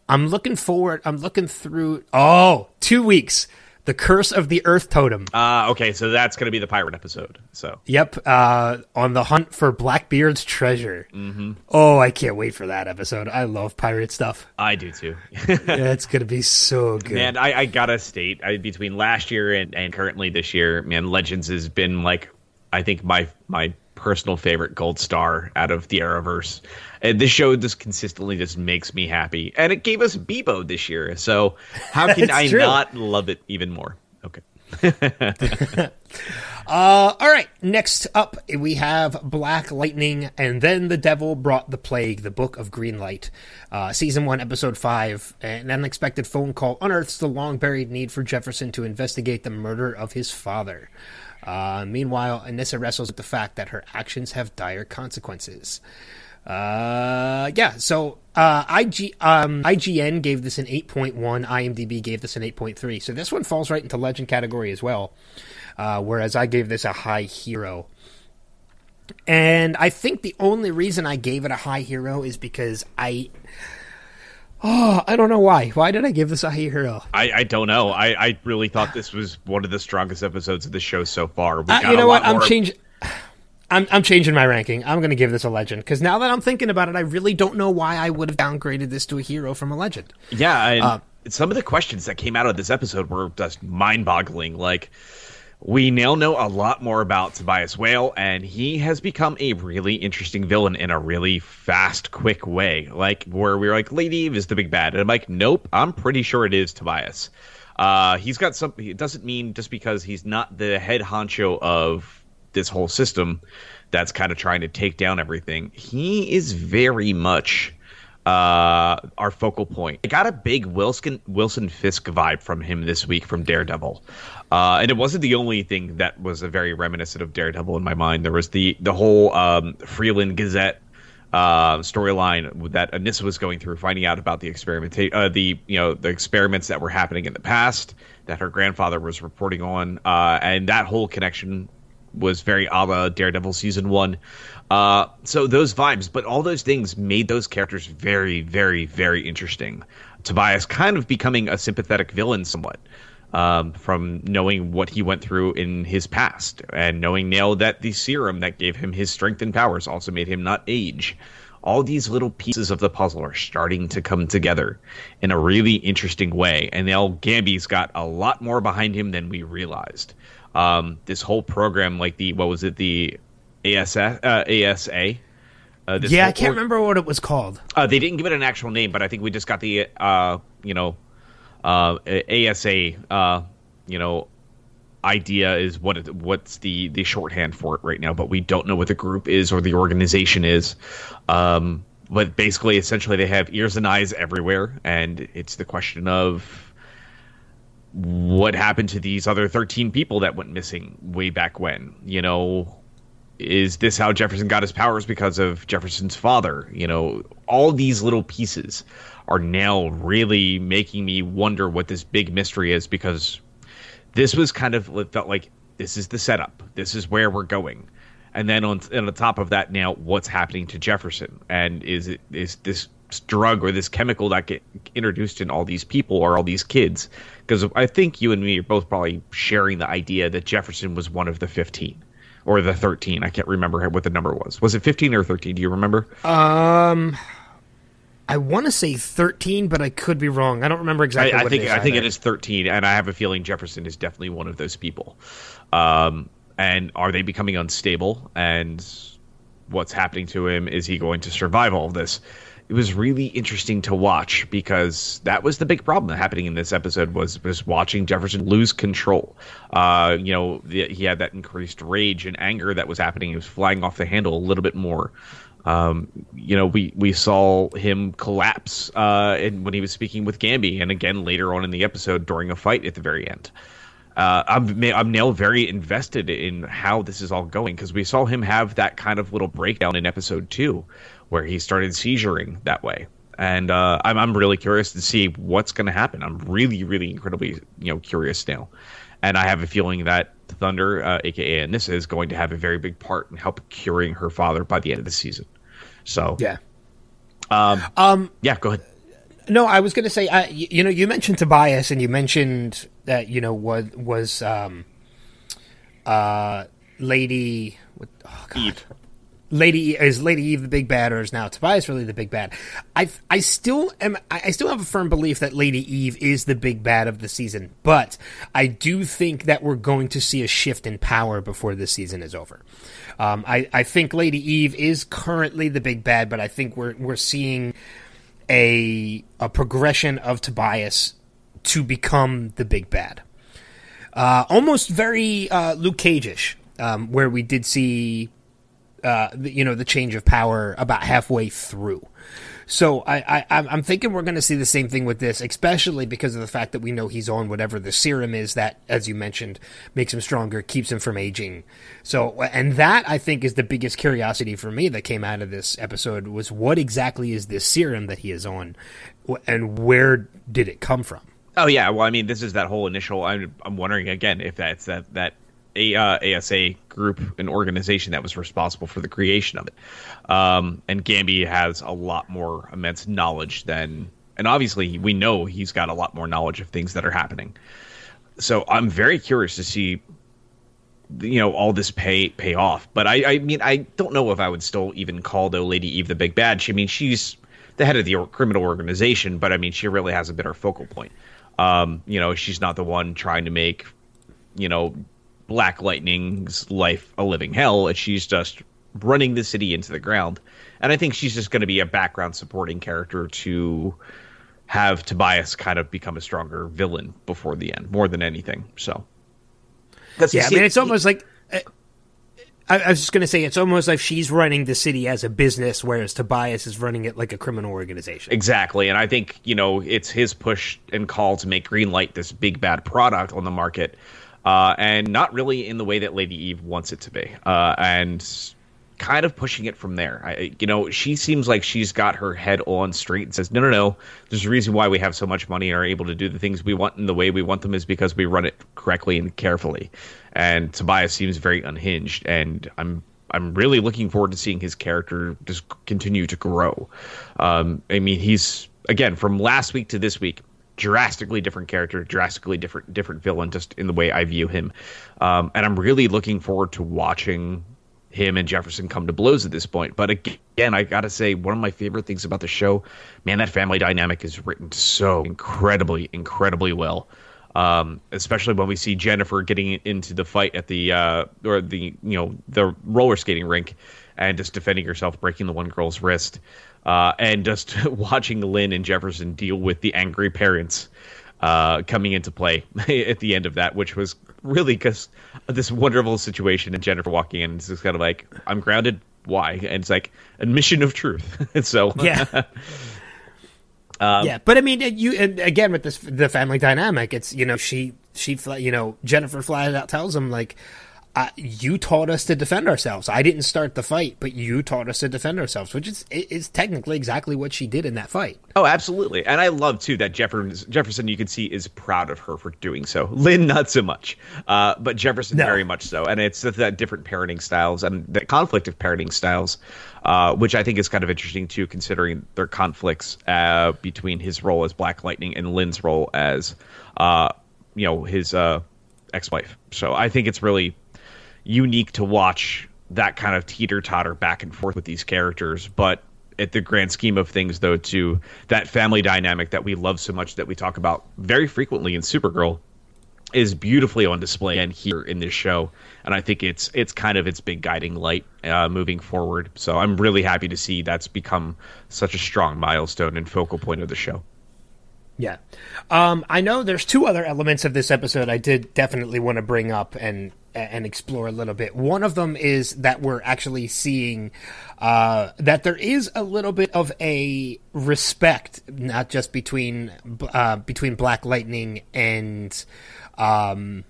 I'm looking forward. I'm looking through. Oh, two weeks. The Curse of the Earth Totem. Uh, okay, so that's going to be the pirate episode. So Yep. Uh, on the hunt for Blackbeard's treasure. Mm-hmm. Oh, I can't wait for that episode. I love pirate stuff. I do too. [LAUGHS] Yeah, it's going to be so good. man, I, I gotta state, I, between last year and, and currently this year, man, Legends has been like, I think my my personal favorite gold star out of the Arrowverse. And this show just consistently just makes me happy, and it gave us Beebo this year. So how [LAUGHS] can I true. not love it even more? Okay. [LAUGHS] [LAUGHS] Uh, all right. Next up, we have Black Lightning, and then the Devil brought the plague. The Book of Green Light, uh, season one, episode five. An unexpected phone call unearths the long buried need for Jefferson to investigate the murder of his father. Uh, meanwhile, Anissa wrestles with the fact that her actions have dire consequences. Uh, yeah. So uh, IG, um, IGN gave this an 8.1. IMDb gave this an 8.3. So this one falls right into legend category as well. Uh, whereas I gave this a high hero. And I think the only reason I gave it a high hero is because I. Oh, I don't know why. Why did I give this a hero? I, I don't know. I, I really thought this was one of the strongest episodes of the show so far. We Uh, you know what? I'm changing. I'm I'm changing my ranking. I'm going to give this a legend because now that I'm thinking about it, I really don't know why I would have downgraded this to a hero from a legend. Yeah, and Uh, some of the questions that came out of this episode were just mind-boggling. Like, we now know a lot more about Tobias Whale, and he has become a really interesting villain in a really fast, quick way. Like, where we're like, Lady Eve is the big bad, and I'm like, nope, I'm pretty sure it is Tobias. Uh, he's got some. It doesn't mean just because he's not the head honcho of this whole system that's kind of trying to take down everything. He is very much uh, our focal point. I got a big Wilson Wilson Fisk vibe from him this week from Daredevil, uh, and it wasn't the only thing that was a very reminiscent of Daredevil in my mind. There was the the whole um, Freeland Gazette uh, storyline that Anissa was going through, finding out about the experiment, uh, the you know the experiments that were happening in the past that her grandfather was reporting on, uh, and that whole connection was very a la Daredevil season one. Uh, so those vibes, but all those things made those characters very, very, very interesting. Tobias kind of becoming a sympathetic villain somewhat. Um, from knowing what he went through in his past and knowing now that the serum that gave him his strength and powers also made him not age. All these little pieces of the puzzle are starting to come together in a really interesting way. And now Gambi's got a lot more behind him than we realized. Um, this whole program, like the, what was it, the ASA, uh, ASA? Uh, this yeah, I can't org- remember what it was called. uh, they didn't give it an actual name, but I think we just got the uh, you know uh, ASA uh, you know idea is what it, what's the the shorthand for it right now, but we don't know what the group is or the organization is. Um, but basically, essentially, they have ears and eyes everywhere, and it's the question of what happened to these other 13 people that went missing way back when you know is this how Jefferson got his powers because of Jefferson's father? You know, all these little pieces are now really making me wonder what this big mystery is because this was kind of it felt like this is the setup. This is where we're going. And then on, on the top of that now what's happening to Jefferson and is it is this drug or this chemical that get introduced in all these people or all these kids because I think you and me are both probably sharing the idea that Jefferson was one of the 15 or the 13. I can't remember what the number was. Was it 15 or 13? Do you remember? Um, I want to say 13, but I could be wrong. I don't remember exactly. I, I think it is I think it is 13, and I have a feeling Jefferson is definitely one of those people. Um, and are they becoming unstable? And what's happening to him? Is he going to survive all of this? It was really interesting to watch because that was the big problem happening in this episode was was watching Jefferson lose control. Uh, you know, the, he had that increased rage and anger that was happening. He was flying off the handle a little bit more. Um, you know, we we saw him collapse uh, in, when he was speaking with Gambi, and again later on in the episode during a fight at the very end. Uh, I'm I'm now very invested in how this is all going because we saw him have that kind of little breakdown in episode two, where he started seizuring that way, and uh, I'm I'm really curious to see what's going to happen. I'm really really incredibly you know curious now, and I have a feeling that Thunder, uh, aka Anissa, is going to have a very big part in help curing her father by the end of the season. So Yeah. um, Um. yeah, go ahead. No, I was going to say. Uh, you, you know, you mentioned Tobias, and you mentioned that you know was was um, uh, Lady. What, oh God. Eve. Lady is Lady Eve the big bad, or is now Tobias really the big bad? I I still am. I I still have a firm belief that Lady Eve is the big bad of the season, but I do think that we're going to see a shift in power before this season is over. Um, I I think Lady Eve is currently the big bad, but I think we're we're seeing a a progression of Tobias to become the big bad. uh, almost very uh, Luke Cage-ish, um, where we did see, uh, you know, the change of power about halfway through. So I, I I'm thinking we're going to see the same thing with this, especially because of the fact that we know he's on whatever the serum is that, as you mentioned, makes him stronger, keeps him from aging. So and that I think is the biggest curiosity for me that came out of this episode was what exactly is this serum that he is on, and where did it come from? Oh yeah, well I mean this is that whole initial. I'm I'm wondering again if that's that that a, uh, ASA group, an organization that was responsible for the creation of it. Um, and Gambi has a lot more immense knowledge than, and obviously we know he's got a lot more knowledge of things that are happening. So I'm very curious to see, you know, all this pay pay off. But I, I mean, I don't know if I would still even call though Lady Eve the big bad. She, I mean, she's the head of the criminal organization, but I mean, she really has a better focal point. Um, you know, she's not the one trying to make, you know, Black Lightning's life a living hell, and she's just running the city into the ground. And I think she's just going to be a background supporting character to have Tobias kind of become a stronger villain before the end, more than anything. So, yeah, I mean, it's almost like. I, I was just going to say it's almost like she's running the city as a business, whereas Tobias is running it like a criminal organization. Exactly, and I think you know it's his push and call to make Greenlight this big bad product on the market uh, and not really in the way that Lady Eve wants it to be, uh, and kind of pushing it from there. I, you know, she seems like she's got her head on straight and says, "No, no, no. There's a reason why we have so much money and are able to do the things we want in the way we want them is because we run it correctly and carefully." And Tobias seems very unhinged, and I'm I'm really looking forward to seeing his character just continue to grow. Um, I mean, he's again from last week to this week drastically different character, drastically different different villain, just in the way I view him. Um, and I'm really looking forward to watching him and Jefferson come to blows at this point. But again, I gotta say, one of my favorite things about the show, man, that family dynamic is written so incredibly, incredibly well. Um, especially when we see Jennifer getting into the fight at the uh, or the you know the roller skating rink and just defending herself, breaking the one girl's wrist uh, and just [LAUGHS] watching Lynn and Jefferson deal with the angry parents uh, coming into play [LAUGHS] at the end of that, which was really because this wonderful situation and Jennifer walking in. It's just kind of like, I'm grounded. Why? And it's like admission of truth. and [LAUGHS] so yeah. um, yeah, but I mean, you again with this the family dynamic. It's you know she she you know Jennifer flat out tells him like uh, you taught us to defend ourselves. I didn't start the fight, but you taught us to defend ourselves, which is is technically exactly what she did in that fight. Oh, absolutely. And I love too that Jefferson, Jefferson you can see is proud of her for doing so. [LAUGHS] Lynn not so much, uh, but Jefferson no. very much so. And it's that different parenting styles and the conflict of parenting styles, uh, which I think is kind of interesting too, considering their conflicts uh, between his role as Black Lightning and Lynn's role as, uh, you know, his uh, ex-wife. So I think it's really unique to watch that kind of teeter totter back and forth with these characters. But at the grand scheme of things, though, to that family dynamic that we love so much that we talk about very frequently in Supergirl is beautifully on display and here in this show and i think it's it's kind of its big guiding light uh, moving forward so i'm really happy to see that's become such a strong milestone and focal point of the show yeah. Um, I know there's two other elements of this episode I did definitely want to bring up and and explore a little bit. One of them is that we're actually seeing uh, that there is a little bit of a respect, not just between uh, between Black Lightning and um,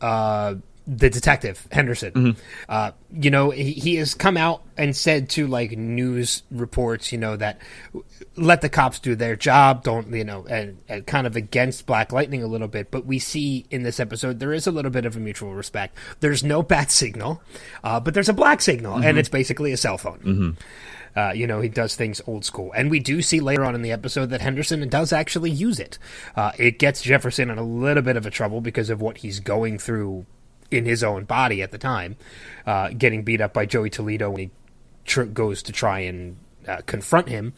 uh, the detective Henderson. Mm-hmm. Uh, you know, he, he, has come out and said to like news reports, you know, that let the cops do their job. Don't you know, and, and, kind of against Black Lightning a little bit. But we see in this episode there is a little bit of a mutual respect. There's no bat signal, uh, but there's a black signal, mm-hmm. and it's basically a cell phone. Mm-hmm. Uh, you know, he does things old school. And we do see later on in the episode that Henderson does actually use it. Uh, it gets Jefferson in a little bit of a trouble because of what he's going through in his own body at the time, uh, getting beat up by Joey Toledo when he tr- goes to try and uh, confront him.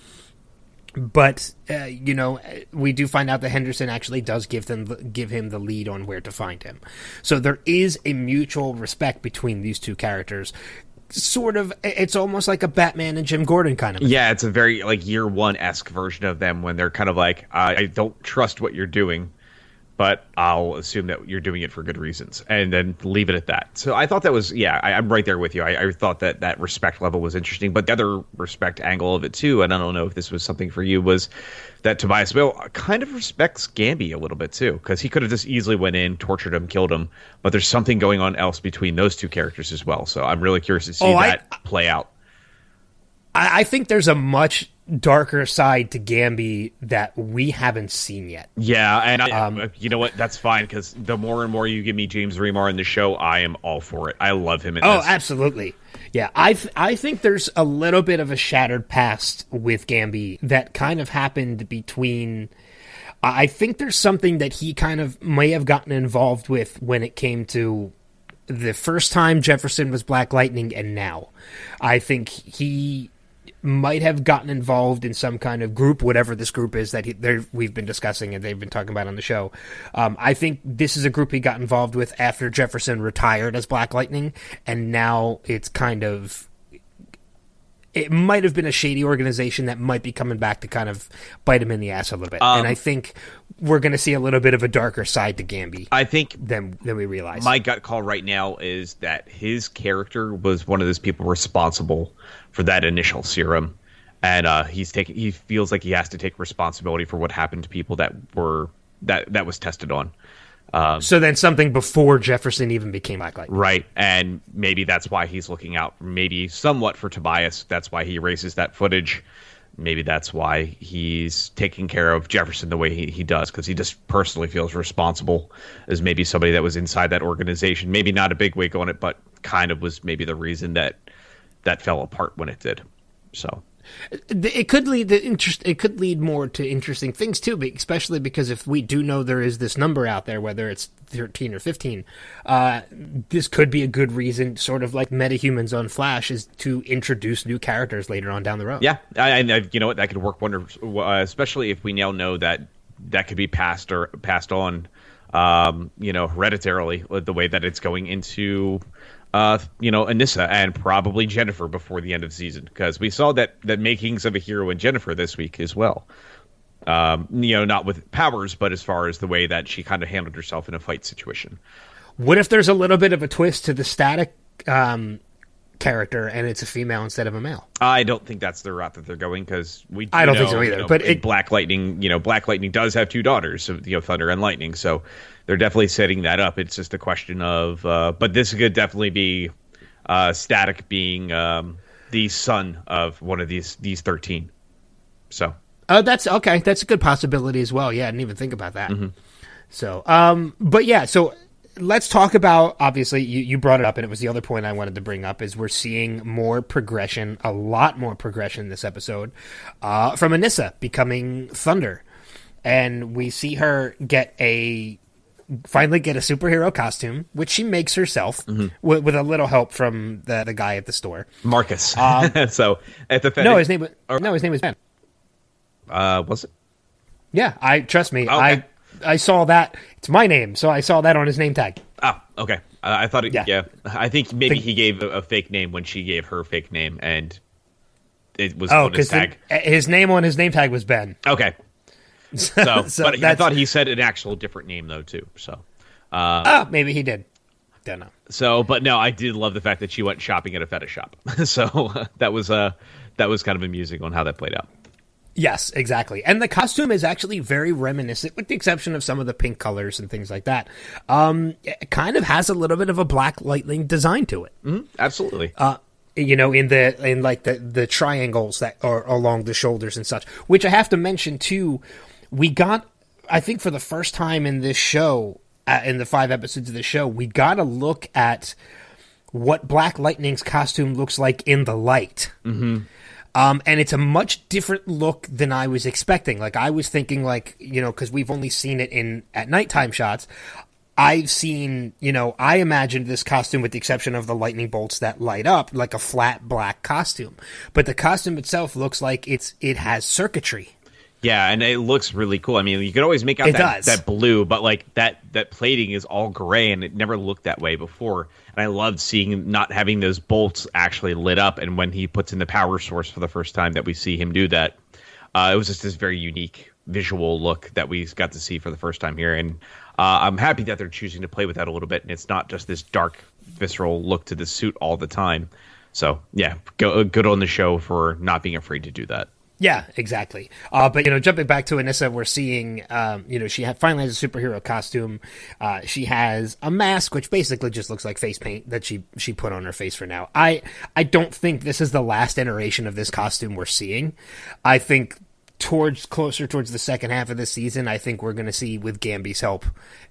But uh, you know, we do find out that Henderson actually does give them give him the lead on where to find him. So there is a mutual respect between these two characters sort of it's almost like a batman and jim gordon kind of yeah it's a very like year one esque version of them when they're kind of like I, I don't trust what you're doing but I'll assume that you're doing it for good reasons, and then leave it at that. So I thought that was, yeah, I, am right there with you. I, I, thought that that respect level was interesting, but the other respect angle of it too, and I don't know if this was something for you, was that Tobias Bill kind of respects Gambi a little bit too, because he could have just easily went in, tortured him, killed him, but there's something going on else between those two characters as well. So I'm really curious to see oh, that I, play out. I, I think there's a much darker side to Gambi that we haven't seen yet. Yeah, and I, um, you know what? That's fine because the more and more you give me James Remar in the show, I am all for it. I love him. oh, this. absolutely. Yeah, I th- I think there's a little bit of a shattered past with Gambi that kind of happened between. I think there's something that he kind of may have gotten involved with when it came to the first time Jefferson was Black Lightning and now. I think he might have gotten involved in some kind of group, whatever this group is that he, we've been discussing and they've been talking about on the show. Um, I think this is a group he got involved with after Jefferson retired as Black Lightning, and now it's kind of. It might have been a shady organization that might be coming back to kind of bite him in the ass a little bit, um, and I think we're going to see a little bit of a darker side to Gambi. I think than than we realize. My gut call right now is that his character was one of those people responsible for that initial serum, and uh, he's taking he feels like he has to take responsibility for what happened to people that were that that was tested on. Um, so then something before Jefferson even became Black Light. Right. And maybe that's why he's looking out maybe somewhat for Tobias. That's why he erases that footage. Maybe that's why he's taking care of Jefferson the way he, he does, because he just personally feels responsible as maybe somebody that was inside that organization. Maybe not a big wig on it, but kind of was maybe the reason that that fell apart when it did. So it could lead to interest. It could lead more to interesting things too, especially because if we do know there is this number out there, whether it's thirteen or fifteen, uh, this could be a good reason, sort of like MetaHumans on Flash, is to introduce new characters later on down the road. Yeah, I, I you know what that could work wonders, uh, especially if we now know that that could be passed or passed on, um, you know, hereditarily the way that it's going into uh, you know, Anissa and probably Jennifer before the end of the season because we saw that that makings of a hero in Jennifer this week as well. Um, you know, not with powers, but as far as the way that she kind of handled herself in a fight situation. What if there's a little bit of a twist to the static um, character and it's a female instead of a male? I don't think that's the route that they're going because we. I don't know, think so either. You know, but it, Black Lightning, you know, Black Lightning does have two daughters, you know, Thunder and Lightning. So they're definitely setting that up. It's just a question of, uh, but this could definitely be uh, Static being um, the son of one of these these thirteen. So. Oh, that's okay. That's a good possibility as well. Yeah, I didn't even think about that. Mm-hmm. So, um, but yeah, so let's talk about obviously you, you brought it up and it was the other point i wanted to bring up is we're seeing more progression a lot more progression this episode uh, from anissa becoming thunder and we see her get a finally get a superhero costume, which she makes herself mm-hmm. with, with, a little help from the, the guy at the store, Marcus. Um, [LAUGHS] so at the no, his name was or, no, his name was Ben. Uh, was it? Yeah, I trust me. Oh, okay. I I saw that. It's my name, so I saw that on his name tag. Oh, okay. Uh, I thought, it, yeah. yeah. I think maybe the, he gave a, a, fake name when she gave her fake name, and it was oh, because his name on his name tag was Ben. Okay, So, [LAUGHS] so but I thought he said an actual different name though too. So, uh, oh, maybe he did. Don't know. So, but no, I did love the fact that she went shopping at a fetish shop. [LAUGHS] so uh, that was uh that was kind of amusing on how that played out. Yes, exactly. And the costume is actually very reminiscent, with the exception of some of the pink colors and things like that. Um, it kind of has a little bit of a black lightning design to it. Mm-hmm. Absolutely. Uh, you know, in the in like the the triangles that are along the shoulders and such. Which I have to mention too we got, I think, for the first time in this show, uh, in the five episodes of the show, we got a look at what Black Lightning's costume looks like in the light. Mm-hmm. Um, and it's a much different look than I was expecting. Like I was thinking, like you know, because we've only seen it in at nighttime shots. I've seen, you know, I imagined this costume with the exception of the lightning bolts that light up like a flat black costume. But the costume itself looks like it's it has circuitry. Yeah, and it looks really cool. I mean, you could always make out that, that blue, but like that that plating is all gray, and it never looked that way before. And I loved seeing not having those bolts actually lit up. And when he puts in the power source for the first time, that we see him do that. uh, it was just this very unique visual look that we got to see for the first time here, and uh, I'm happy that they're choosing to play with that a little bit, and it's not just this dark, visceral look to the suit all the time. So yeah, go, good on the show for not being afraid to do that. Yeah, exactly. Uh, but you know, jumping back to Anissa, we're seeing, um, you know, she ha- finally has a superhero costume. Uh, she has a mask, which basically just looks like face paint that she she put on her face for now. I I don't think this is the last iteration of this costume we're seeing. I think towards closer towards the second half of the season, I think we're going to see with Gambi's help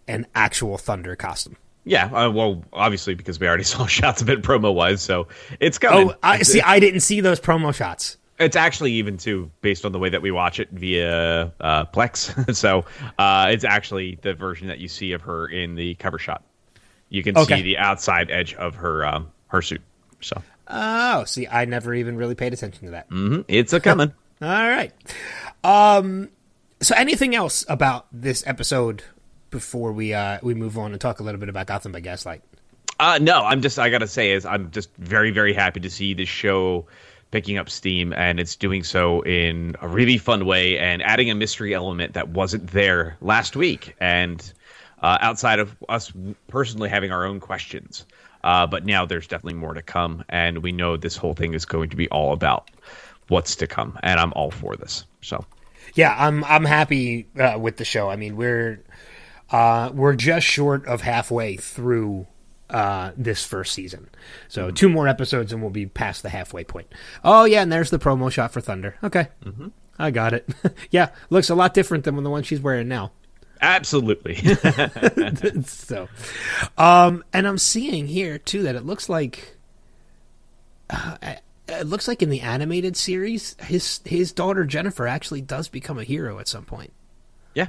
an actual Thunder costume. Yeah, uh, well, obviously because we already [LAUGHS] saw shots of it promo wise, so it's coming. Oh, I see. I didn't see those promo shots. It's actually even too based on the way that we watch it via uh, Plex. [LAUGHS] so uh, it's actually the version that you see of her in the cover shot. You can Okay. see the outside edge of her um, her suit. So Oh, see, I never even really paid attention to that. Mm-hmm. it's a coming. [LAUGHS] All right. Um. So, anything else about this episode before we uh we move on and talk a little bit about Gotham by Gaslight? Uh, no, I'm just I gotta say is I'm just very very happy to see this show picking up steam and it's doing so in a really fun way and adding a mystery element that wasn't there last week and uh, outside of us personally having our own questions. Uh, but now there's definitely more to come and we know this whole thing is going to be all about what's to come and I'm all for this. So Yeah, I'm I'm happy uh, with the show. I mean, we're uh we're just short of halfway through uh this first season. So two more episodes and we'll be past the halfway point. Oh yeah, and there's the promo shot for Thunder. Okay. Mm-hmm. I got it. [LAUGHS] yeah, looks a lot different than the one she's wearing now. absolutely. [LAUGHS] [LAUGHS] so um and i'm seeing here too that it looks like uh, it looks like in the animated series his his daughter jennifer actually does become a hero at some point yeah.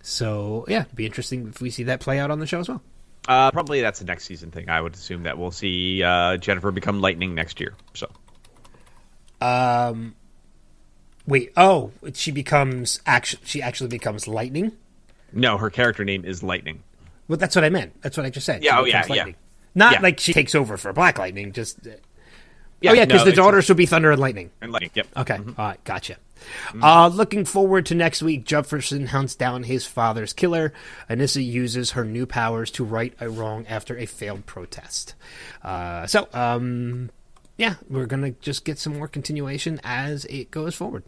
so yeah it'd be interesting if we see that play out on the show as well Uh, probably that's the next season thing. I would assume that we'll see uh, Jennifer become Lightning next year. So um wait oh she becomes actually she actually becomes lightning no, her character name is Lightning. well that's what i meant that's what i just said Yeah, She oh, yeah, becomes yeah. Not Yeah. like she takes over for black lightning just Yeah, oh yeah because no, the daughter should be thunder and lightning and Lightning. Yep. Okay. All right. Gotcha. Uh, looking forward to next week. Jefferson hunts down his father's killer. Anissa uses her new powers to right a wrong after a failed protest. Uh, so, um, yeah, we're going to just get some more continuation as it goes forward.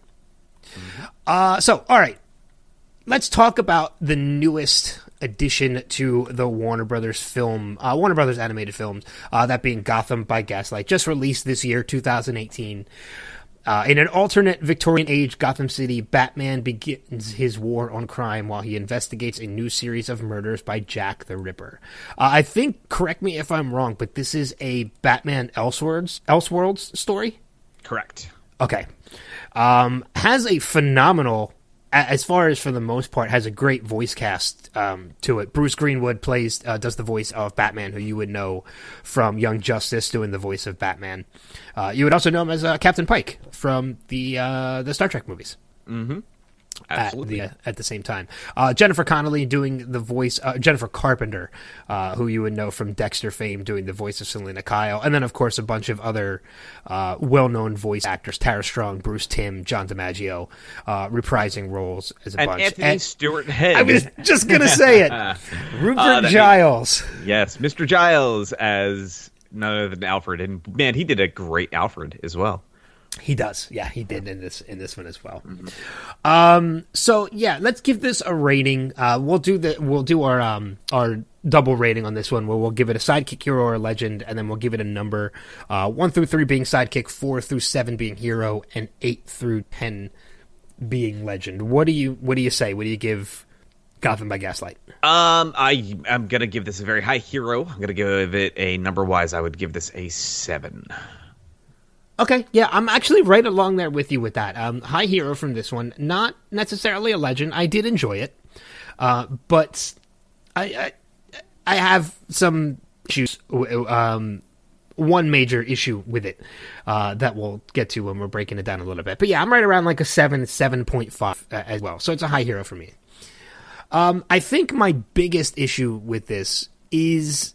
Uh, so, all right. Let's talk about the newest addition to the Warner Brothers film, uh, Warner Brothers animated films, uh, that being Gotham by Gaslight, just released this year, 2018. Uh, in an alternate Victorian age Gotham City, Batman begins his war on crime while he investigates a new series of murders by Jack the Ripper. Uh, I think, correct me if I'm wrong, but this is a Batman Elseworlds, Elseworlds story? Correct. Okay. Um, has a phenomenal, as far as for the most part, has a great voice cast um, to it. Bruce Greenwood plays, uh, does the voice of Batman, who you would know from Young Justice doing the voice of Batman. Uh, you would also know him as uh, Captain Pike from the uh, the Star Trek movies at Absolutely. the at the same time. Uh, Jennifer Connelly doing the voice, uh, Jennifer Carpenter, uh, who you would know from Dexter fame, doing the voice of Selina Kyle, and then of course a bunch of other uh, well-known voice actors: Tara Strong, Bruce Timm, John DiMaggio, uh, reprising roles as a and bunch. Anthony And- Stewart Head. I was just gonna say it, [LAUGHS] Rupert Uh, Giles. yes, Mr. Giles as none other than Alfred, and man, he did a great Alfred as well. He does. Yeah, he did in this in this one as well. Um so yeah, let's give this a rating. Uh we'll do the we'll do our um our double rating on this one where we'll give it a sidekick hero or legend and then we'll give it a number. Uh 1 through 3 being sidekick, 4 through 7 being hero and 8 through 10 being legend. What do you what do you say? What do you give Gotham by Gaslight? Um, I I'm gonna give this a very high hero. I'm gonna give it a number wise. I would give this a seven. Okay, yeah, I'm actually right along there with you with that. Um, high hero from this one, not necessarily a legend. I did enjoy it, uh, but I, I I have some issues. Um, one major issue with it uh, that we'll get to when we're breaking it down a little bit. But yeah, I'm right around like a seven, seven point five uh, as well. So it's a high hero for me. Um, I think my biggest issue with this is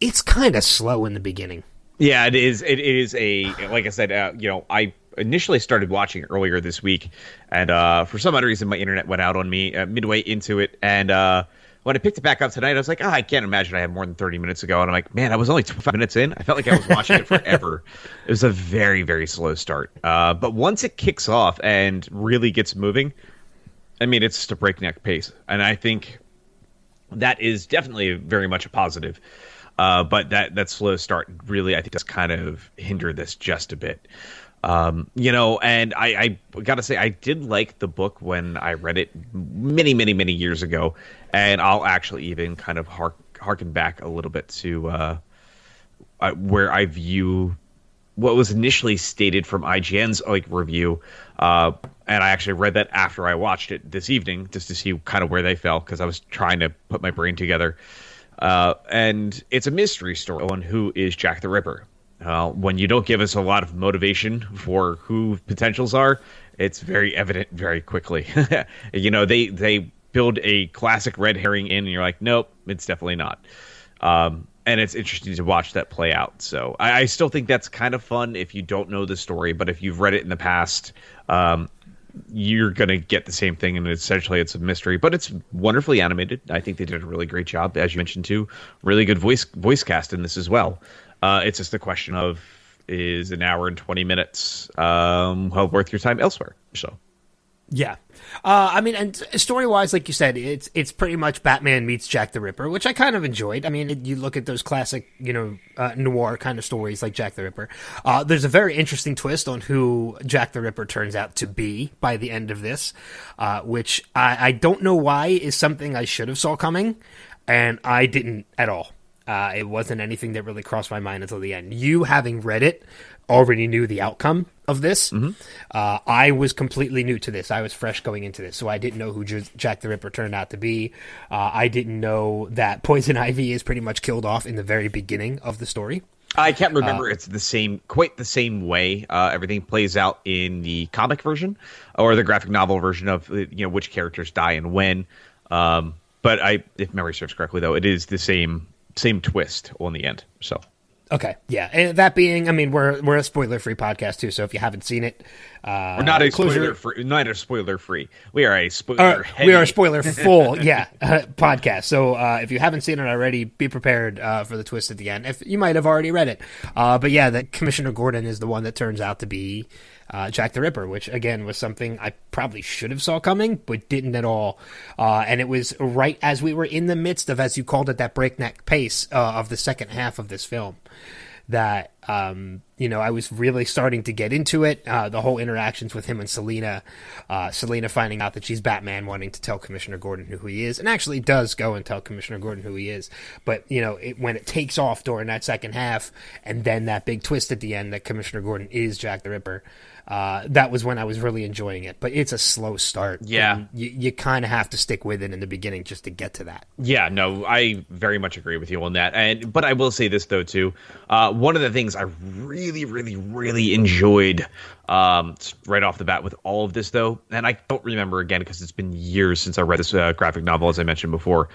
it's kind of slow in the beginning. Yeah, it is. It is a like I said. Uh, you know, I initially started watching earlier this week, and uh, for some odd reason, my internet went out on me uh, midway into it, and uh, when I picked it back up tonight, I was like, oh, I can't imagine I had more than 30 minutes ago. And I'm like, man, I was only 25 minutes in. I felt like I was watching it forever. [LAUGHS] It was a very, very slow start. Uh, but once it kicks off and really gets moving, I mean, it's just a breakneck pace. And I think that is definitely very much a positive. Uh, but that, that slow start really, I think, does kind of hinder this just a bit. Um, you know, and I, I got to say, I did like the book when I read it many, many, many years ago, and I'll actually even kind of hark, harken back a little bit to uh, uh, where I view what was initially stated from IGN's like review, uh, and I actually read that after I watched it this evening just to see kind of where they fell because I was trying to put my brain together. Uh, and it's a mystery story on who is Jack the Ripper. Uh, when you don't give us a lot of motivation for who potentials are, it's very evident very quickly. [LAUGHS] you know, they they build a classic red herring in, and you're like, nope, it's definitely not. Um, and it's interesting to watch that play out. So I, I, still think that's kind of fun if you don't know the story, but if you've read it in the past, um, you're gonna get the same thing, and essentially it's a mystery. But it's wonderfully animated. I think they did a really great job, as you mentioned too. Really good voice voice cast in this as well. Uh, it's just a question of is an hour and 20 minutes um, well worth your time elsewhere. So. Yeah, uh, I mean, and story wise, like you said, it's it's pretty much Batman meets Jack the Ripper, which I kind of enjoyed. I mean, it, you look at those classic, you know, uh, noir kind of stories like Jack the Ripper. Uh, there's a very interesting twist on who Jack the Ripper turns out to be by the end of this, uh, which I, I don't know why is something I should have saw coming, and I didn't at all. Uh, it wasn't anything that really crossed my mind until the end. You, having read it, already knew the outcome of this. Mm-hmm. Uh, I was completely new to this. I was fresh going into this, so I didn't know who J- Jack the Ripper turned out to be. Uh, I didn't know that Poison Ivy is pretty much killed off in the very beginning of the story. I can't remember. Uh, it's the same, quite the same way. Uh, everything plays out in the comic version or the graphic novel version of you know which characters die and when. Um, but I, if memory serves correctly, though, it is the same same twist on the end. So Okay, yeah, and that being, I mean, we're we're a spoiler free podcast too, so if you haven't seen it, uh, we're not a spoiler free, not a spoiler free. We are a spoiler. Uh, we are a spoiler full, [LAUGHS] yeah, uh, [LAUGHS] podcast. So uh, if you haven't seen it already, be prepared uh, for the twist at the end. If you might have already read it, uh, but yeah, that Commissioner Gordon is the one that turns out to be uh, Jack the Ripper, which again was something I probably should have saw coming, but didn't at all. Uh, and it was right as we were in the midst of, as you called it, that breakneck pace uh, of the second half of this film. That um, you know, I was really starting to get into it. Uh, the whole interactions with him and Selina, uh, Selina finding out that she's Batman, wanting to tell Commissioner Gordon who he is, and actually does go and tell Commissioner Gordon who he is. But you know, it, when it takes off during that second half, and then that big twist at the end that Commissioner Gordon is Jack the Ripper, uh, that was when I was really enjoying it. But it's a slow start. Yeah, you, you kind of have to stick with it in the beginning just to get to that. Yeah, no, I very much agree with you on that. And but I will say this though too. Uh, one of the things I really, really, really enjoyed um, right off the bat with all of this though, and I don't remember again because it's been years since I read this uh, graphic novel, as I mentioned before.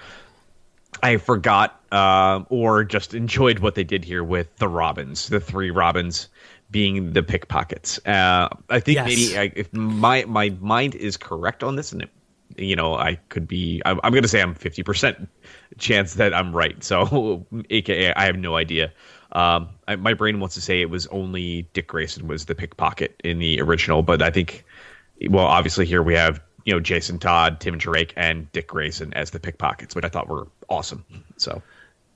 I forgot uh, or just enjoyed what they did here with the Robins, the three Robins being the pickpockets. Uh, I think yes. maybe I, if my my mind is correct on this, and it, you know, I could be. I'm, I'm going to say I'm 50 percent chance that I'm right. So, [LAUGHS] AKA, I have no idea. Um, I, my brain wants to say it was only Dick Grayson was the pickpocket in the original, but I think, well, obviously here we have you know Jason Todd, Tim Drake, and Dick Grayson as the pickpockets, which I thought were awesome. So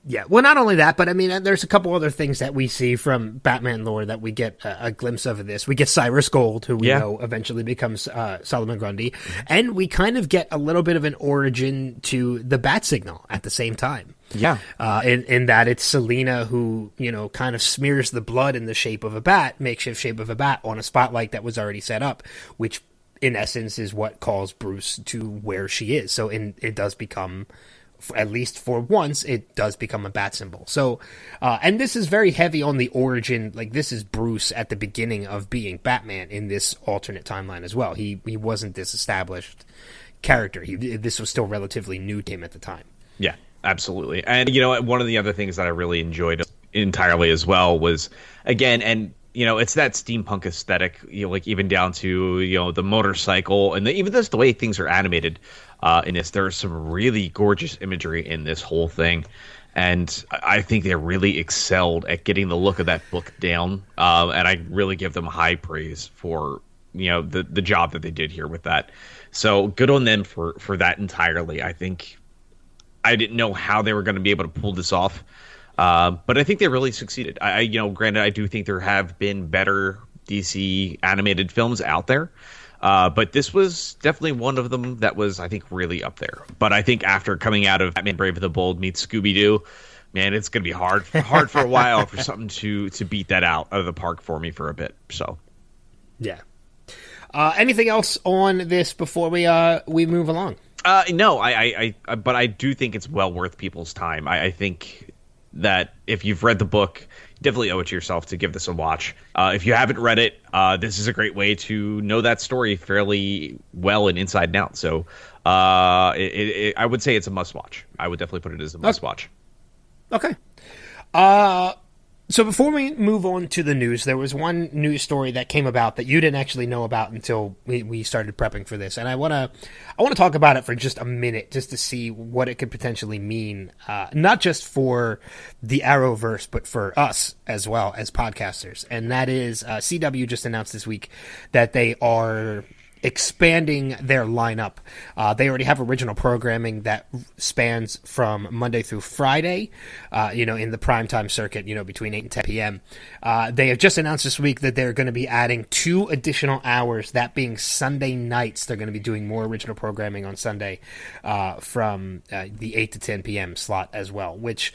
yeah, well, not only that, but I mean, uh, there's a couple other things that we see from Batman lore that we get a, a glimpse of in this. We get Cyrus Gold, who we yeah. know eventually becomes uh, Solomon Grundy, and we kind of get a little bit of an origin to the Bat Signal at the same time. Yeah, uh, in in that it's Selina who you know kind of smears the blood in the shape of a bat, makeshift shape of a bat, on a spotlight that was already set up, which in essence is what calls Bruce to where she is. So in, it does become at least for once, it does become a bat symbol. So, uh, and this is very heavy on the origin. Like this is Bruce at the beginning of being Batman in this alternate timeline as well. He he wasn't this established character. He this was still relatively new to him at the time. Yeah, absolutely. And you know, one of the other things that I really enjoyed entirely as well was again, and you know, it's that steampunk aesthetic, you know, like even down to you know the motorcycle and the, even just the way things are animated uh, in this. There's some really gorgeous imagery in this whole thing, and I think they really excelled at getting the look of that book down. Uh, and I really give them high praise for you know the the job that they did here with that. So good on them for for that entirely. I think I didn't know how they were going to be able to pull this off. Uh, but I think they really succeeded. I, you know, granted, I do think there have been better DC animated films out there, uh, but this was definitely one of them that was, I think, really up there. But I think after coming out of Batman Brave the Bold meets Scooby Doo, man, it's gonna be hard, hard for a while for [LAUGHS] something to to beat that out of the park for me for a bit. So, yeah. Uh, anything else on this before we uh we move along? Uh, no, I, I, I, but I do think it's well worth people's time. I, I think that if you've read the book, definitely owe it to yourself to give this a watch. Uh, if you haven't read it, uh, this is a great way to know that story fairly well and inside and out. So uh, it, it, I would say it's a must watch. I would definitely put it as a must watch. Okay. Uh, so before we move on to the news, there was one news story that came about that you didn't actually know about until we, we started prepping for this, and I wanna I wanna talk about it for just a minute, just to see what it could potentially mean, uh, not just for the Arrowverse, but for us as well as podcasters. And that is uh, CW just announced this week that they are expanding their lineup. Uh, they already have original programming that spans from Monday through Friday, uh, you know, in the primetime circuit, you know, between 8 and 10 p.m. Uh, they have just announced this week that they're going to be adding two additional hours, that being Sunday nights. They're going to be doing more original programming on Sunday uh, from uh, the 8 to 10 p.m. slot as well, which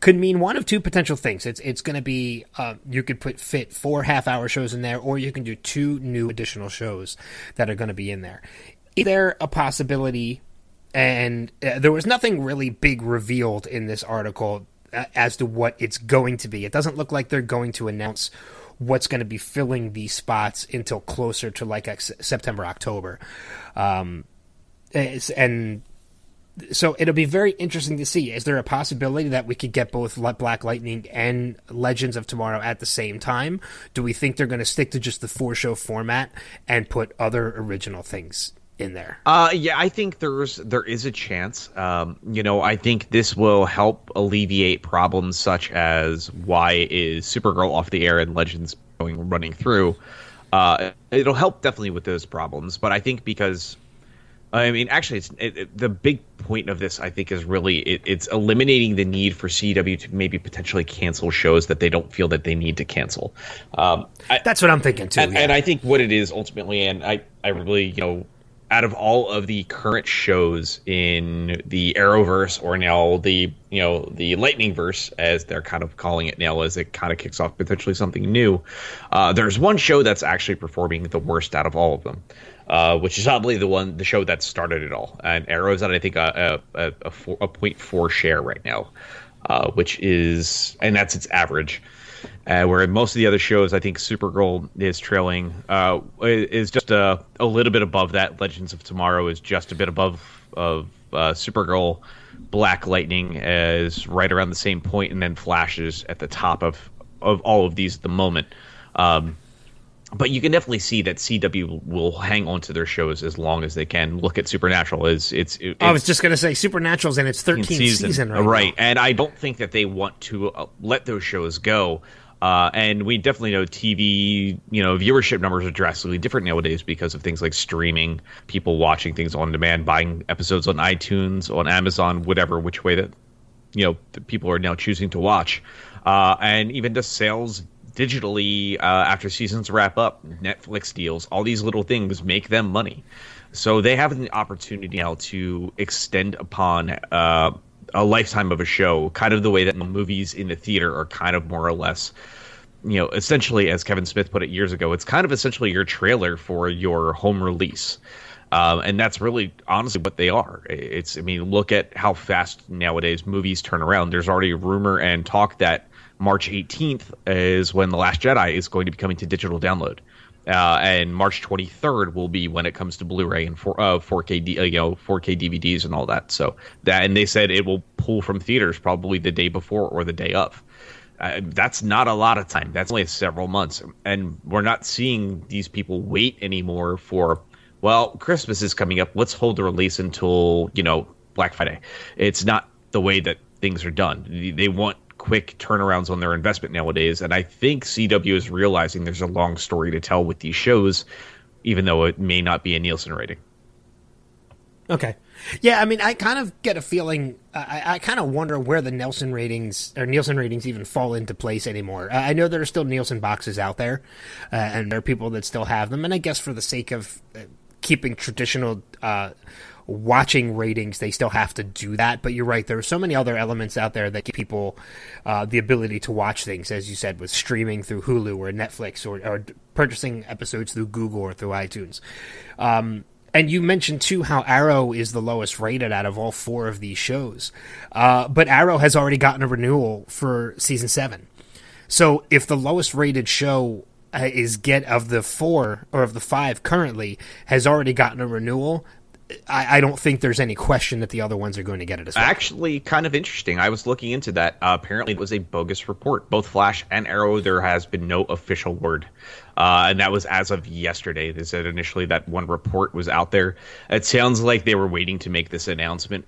could mean one of two potential things. It's it's going to be uh, you could put fit four half hour shows in there, or you can do two new additional shows that are going to be in there. Is there a possibility? And uh, there was nothing really big revealed in this article uh, as to what it's going to be. It doesn't look like they're going to announce what's going to be filling these spots until closer to like September October. Um, and so it'll be very interesting to see. Is there a possibility that we could get both Black Lightning and Legends of Tomorrow at the same time? Do we think they're going to stick to just the four show format and put other original things in there? Uh, yeah, I think there's there is a chance. Um, you know, I think this will help alleviate problems such as why is Supergirl off the air and Legends going running through. Uh, it'll help definitely with those problems, but I think because I mean, actually, it's it, it, the big point of this. I think is really it, it's eliminating the need for CW to maybe potentially cancel shows that they don't feel that they need to cancel. Um, I, That's what I'm thinking too. And, yeah. and, I think what it is ultimately, and I, I really, you know, out of all of the current shows in the Arrowverse, or now the you know the Lightningverse, as they're kind of calling it now, as it kind of kicks off potentially something new. Uh, there's one show that's actually performing the worst out of all of them uh, which is probably the one, the show that started it all. And Arrow's at I think a a, a, four, a point four share right now, uh, which is and that's its average. Uh, where most of the other shows, I think Supergirl is trailing, uh, is just a, a little bit above that. Legends of Tomorrow is just a bit above of uh, Supergirl. Black Lightning is right around the same point, and then Flashes at the top of of all of these at the moment. Um, but you can definitely see that CW will hang on to their shows as long as they can. Look at Supernatural as it's, it's, I was just going to say Supernatural's in its 13th season, season right, right. And I don't think that they want to uh, let those shows go. Uh, and we definitely know TV, you know, viewership numbers are drastically different nowadays because of things like streaming, people watching things on demand, buying episodes on iTunes, on Amazon, whatever, which way that, you know, people are now choosing to watch. Uh, and even just sales digitally uh, after seasons wrap up, Netflix deals, all these little things make them money. So they have the opportunity now to extend upon uh, a lifetime of a show, kind of the way that movies in the theater are kind of more or less, you know, essentially, as Kevin Smith put it years ago, it's kind of essentially your trailer for your home release. Um, and that's really honestly what they are. It's, I mean, look at how fast nowadays movies turn around. There's already rumor and talk that March 18th is when The Last Jedi is going to be coming to digital download. Uh, and March 23rd will be when it comes to Blu-ray and 4, uh, 4K, D, uh, you know, 4K DVDs and all that. So that, and they said it will pull from theaters probably the day before or the day of. Uh, that's not a lot of time. That's only several months, and we're not seeing these people wait anymore for. Well, Christmas is coming up. Let's hold the release until you know Black Friday. It's not the way that things are done. They want quick turnarounds on their investment nowadays, and I think CW is realizing there's a long story to tell with these shows, even though it may not be a Nielsen rating. Okay. Yeah, I mean, I kind of get a feeling. I, I kind of wonder where the Nielsen ratings or Nielsen ratings even fall into place anymore. I know there are still Nielsen boxes out there, uh, and there are people that still have them. And I guess for the sake of uh, keeping traditional uh, watching ratings, they still have to do that. But you're right; there are so many other elements out there that give people uh, the ability to watch things, as you said, with streaming through Hulu or Netflix, or, or purchasing episodes through Google or through iTunes. Um, and you mentioned too how Arrow is the lowest rated out of all four of these shows. Uh, but Arrow has already gotten a renewal for season seven. So if the lowest rated show uh, is get of the four or of the five currently has already gotten a renewal, I, I, don't think there's any question that the other ones are going to get it as well. Actually, kind of interesting. I was looking into that. Uh, apparently, it was a bogus report. Both Flash and Arrow, there has been no official word. Uh, and that was as of yesterday. They said initially that one report was out there. It sounds like they were waiting to make this announcement.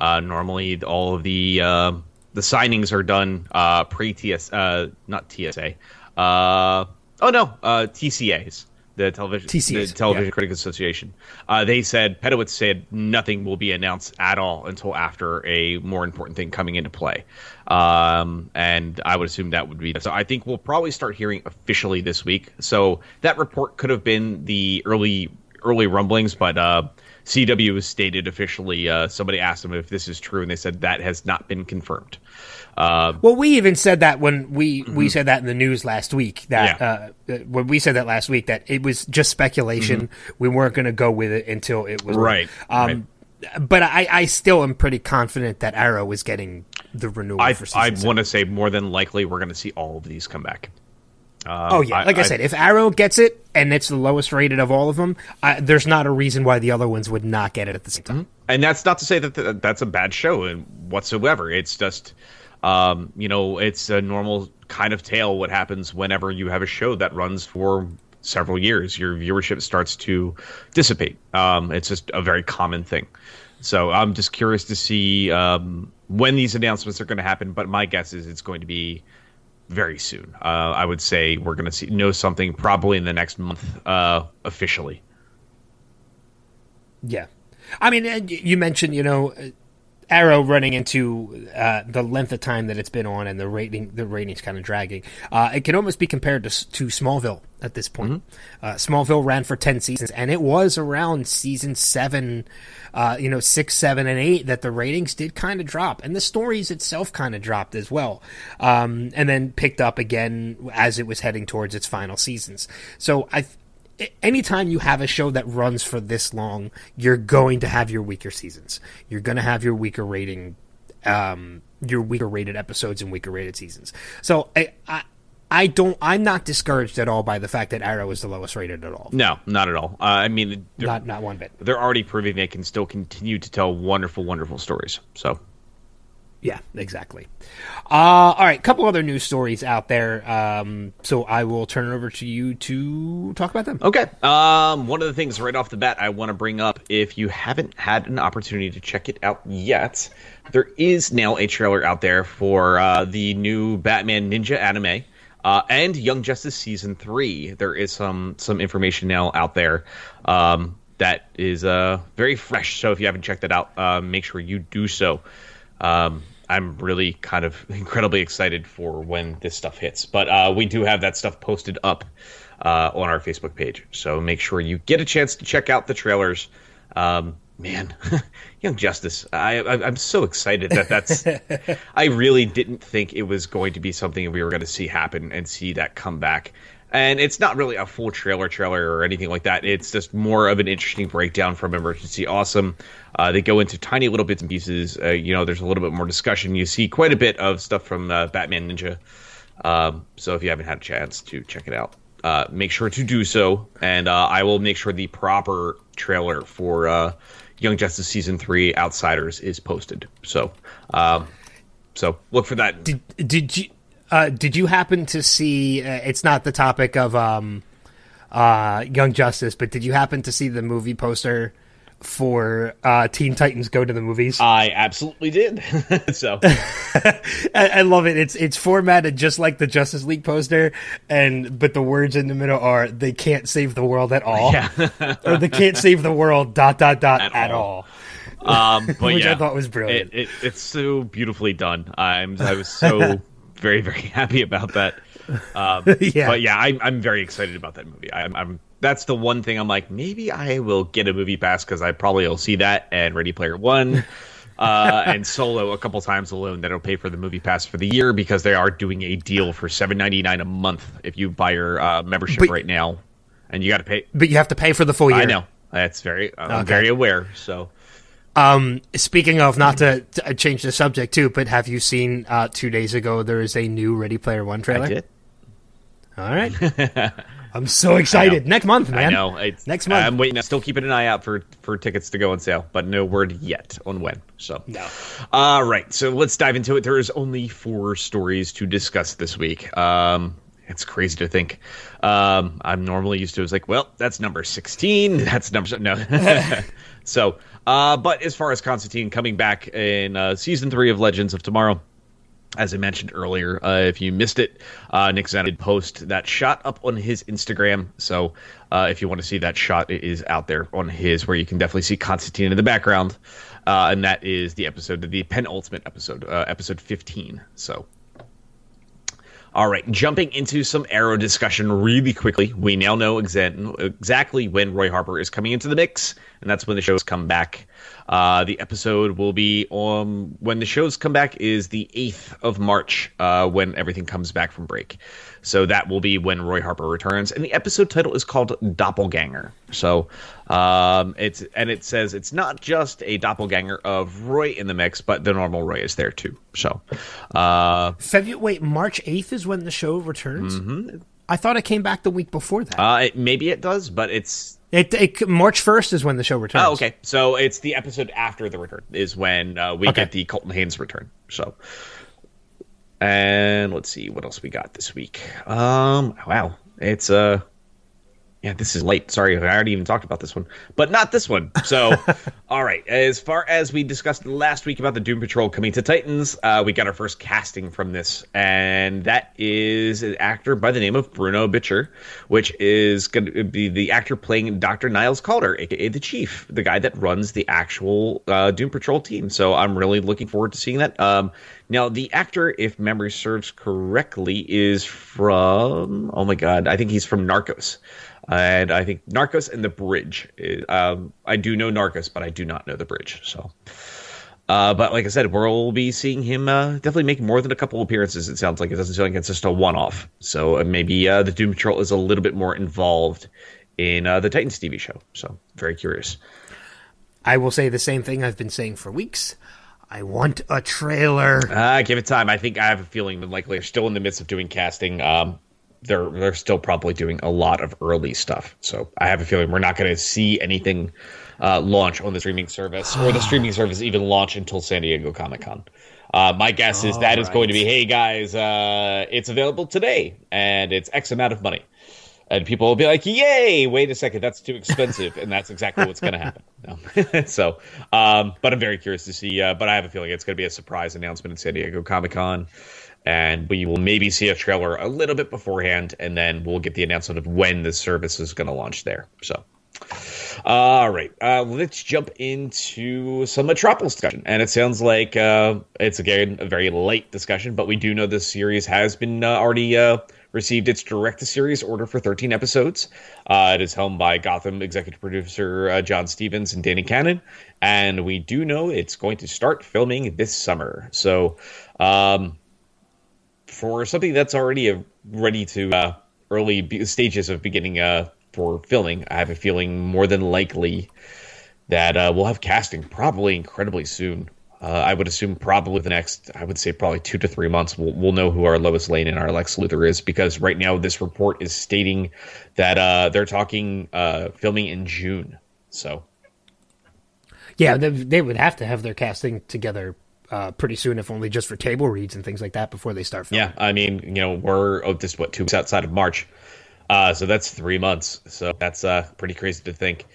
Uh, normally, all of the uh, the signings are done uh, pre TS, uh, not TSA. oh no, TCAs the television TCS, the Television yeah. Critics Association. Uh, they said Pedowitz said nothing will be announced at all until after a more important thing coming into play, um, and I would assume that would be so. I think we'll probably start hearing officially this week. So that report could have been the early early rumblings, but. Uh, CW has stated officially. Uh, somebody asked them if this is true, and they said that has not been confirmed. Uh, well, we even said that when we mm-hmm. we said that in the news last week. That yeah. uh, when we said that last week, that it was just speculation. Mm-hmm. We weren't going to go with it until it was right. Um, right. But I, I still am pretty confident that Arrow is getting the renewal. I, I want to say more than likely we're going to see all of these come back. Um, oh yeah, like I, I, said, if Arrow gets it and it's the lowest rated of all of them, I, there's not a reason why the other ones would not get it at the same time. Mm-hmm. And that's not to say that the, that's a bad show whatsoever. It's just um, you know, it's a normal kind of tale what happens whenever you have a show that runs for several years. Your viewership starts to dissipate. Um, it's just a very common thing. So I'm just curious to see um, when these announcements are going to happen. But my guess is it's going to be very soon. Uh, I would say we're going to see know something probably in the next month uh, officially. Yeah, I mean, you mentioned you know Arrow running into uh, the length of time that it's been on and the rating, the ratings kind of dragging. Uh, it can almost be compared to, to Smallville at this point. Mm-hmm. Uh, Smallville ran for ten seasons, and it was around season seven, uh, you know, six, seven, and eight that the ratings did kind of drop, and the stories itself kind of dropped as well, um, and then picked up again as it was heading towards its final seasons. So I anytime you have a show that runs for this long, you're going to have your weaker seasons. You're going to have your weaker rating, um, your weaker rated episodes and weaker rated seasons. So I, I, I don't. I'm not discouraged at all by the fact that Arrow is the lowest rated at all. No, not at all. Uh, I mean, not not one bit. They're already proving they can still continue to tell wonderful, wonderful stories. So yeah, exactly. Uh, all right, couple other news stories out there. Um, so I will turn it over to you to talk about them. Okay. Um, one of the things right off the bat I want to bring up, if you haven't had an opportunity to check it out yet, there is now a trailer out there for uh, the new Batman Ninja anime. Uh, and Young Justice season three. There is some some information now out there um, that is uh, very fresh. So if you haven't checked that out, uh, make sure you do so. Um, I'm really kind of [LAUGHS] incredibly excited for when this stuff hits. But uh, we do have that stuff posted up uh, on our Facebook page, so make sure you get a chance to check out the trailers. Um, man, [LAUGHS] Young Justice, I, I, am so excited that that's. [LAUGHS] I really didn't think it was going to be something we were going to see happen and see that come back and it's not really a full trailer trailer or anything like that. It's just more of an interesting breakdown from Emergency Awesome. Uh, they go into tiny little bits and pieces. Uh, you know, there's a little bit more discussion. You see quite a bit of stuff from uh, Batman Ninja. Um, so if you haven't had a chance to check it out, uh, make sure to do so. And uh, I will make sure the proper trailer for uh, Young Justice season three Outsiders is posted. So, um, so look for that. Did did you? Uh, did you happen to see? Uh, it's not the topic of um, uh, Young Justice, but did you happen to see the movie poster for uh, Teen Titans Go to the Movies? I absolutely did. [LAUGHS] so [LAUGHS] I, I love it. It's it's formatted just like the Justice League poster, and but the words in the middle are "They can't save the world at all," yeah, [LAUGHS] or "They can't save the world." Dot dot dot at, At all. all. um, but Which I thought was brilliant. It, it, it's so beautifully done. I'm I was so very very [LAUGHS] happy about that. Um, [LAUGHS] Yeah. but yeah, I'm I'm very excited about that movie. I'm, I'm that's the one thing I'm like maybe I will get a movie pass because I probably will see that and Ready Player One. [LAUGHS] uh, and Solo a couple times alone that'll pay for the movie pass for the year because they are doing a deal for seven ninety nine a month if you buy your uh, membership But- right now, and you got to pay. But you have to pay for the full year. I know that's very I'm Okay. very aware. So Um, speaking of, not to, to change the subject too, but have you seen uh, two days ago there is a new Ready Player One trailer? I did. All right. [LAUGHS] I'm so excited. Next month, man. I know. It's, Next month. I'm waiting. I'm still keeping an eye out for for tickets to go on sale, but no word yet on when. So No. All right. So let's dive into it. There is only four stories to discuss this week. Um, it's crazy to think. Um, I'm normally used to it's like, well, that's number 16. [LAUGHS] That's number no. [LAUGHS] so, uh, but as far as Constantine coming back in uh, season three of Legends of Tomorrow as I mentioned earlier, uh, if you missed it, uh, Nick Zano did post that shot up on his Instagram. So uh, if you want to see that shot, it is out there on his, where you can definitely see Constantine in the background. Uh, and that is the episode, the penultimate episode, uh, episode 15. So. All right, jumping into some Arrow discussion really quickly. We now know exa- exactly when Roy Harper is coming into the mix, and that's when the shows come back. Uh, the episode will be on when the shows come back is the 8th of March, uh, when everything comes back from break. So that will be when Roy Harper returns, and the episode title is called Doppelganger. So um, it's and it says it's not just a doppelganger of Roy in the mix, but the normal Roy is there too. So uh, February, wait, March 8th is when the show returns? Mm-hmm. I thought it came back the week before that. uh, it, maybe it does, but it's it, it March 1st is when the show returns. Oh, okay. So it's the episode after the return is when uh, we Okay. get the Colton Haynes return. So, and let's see what else we got this week. Um, wow, it's uh, yeah, this is late. Sorry, I already even talked about this one, but not this one. So, [LAUGHS] all right. As far as we discussed last week about the Doom Patrol coming to Titans, uh, we got our first casting from this, and that is an actor by the name of Bruno Bichir, which is going to be the actor playing Dr. Niles Caulder, aka the Chief, the guy that runs the actual uh, Doom Patrol team. So I'm really looking forward to seeing that. Um, now, the actor, if memory serves correctly, is from oh my god, I think he's from Narcos and I think Narcos and The Bridge. is- Um, I do know Narcos, but I do not know The Bridge. So, uh, but like I said, we'll be seeing him uh, definitely make more than a couple appearances. It sounds like it doesn't sound like it's just a one-off. So uh, maybe uh, the Doom Patrol is a little bit more involved in uh, the Titans TV show. So very curious. I will say the same thing I've been saying for weeks. I want a trailer. Uh, give it time. I think I have a feeling that likely they're still in the midst of doing casting. Um, they're they're still probably doing a lot of early stuff. So I have a feeling we're not going to see anything uh, launch on the streaming service or the [SIGHS] streaming service even launch until San Diego Comic Con. Uh, my guess is that is going to be, hey guys, uh, it's available today and it's X amount of money. And people will be like, "Yay! Wait a second, that's too expensive," and that's exactly what's going to happen. [LAUGHS] No. [LAUGHS] so, um, but I'm very curious to see. Uh, but I have a feeling it's going to be a surprise announcement in San Diego Comic Con, and we will maybe see a trailer a little bit beforehand, and then we'll get the announcement of when the service is going to launch there. So, all right, uh, let's jump into some Metropolis discussion. And it sounds like uh, it's again a very late discussion, but we do know this series has been uh, already uh, received its direct to series order for 13 episodes. Uh, it is helmed by Gotham executive producer uh, John Stephens and Danny Cannon, and we do know it's going to start filming this summer. So, um, for something that's already uh ready to uh, early stages of beginning uh, for filming, I have a feeling more than likely that uh, we'll have casting probably incredibly soon. Uh, I would assume probably the next, I would say probably two to three months, we'll, we'll know who our Lois Lane and our Lex Luthor is because right now this report is stating that uh, they're talking uh, filming in June. So Yeah, they would have to have their casting together uh, pretty soon, if only just for table reads and things like that before they start filming. Yeah, I mean, you know, we're oh, this what two weeks outside of March, uh, so that's three months. So that's uh, pretty crazy to think.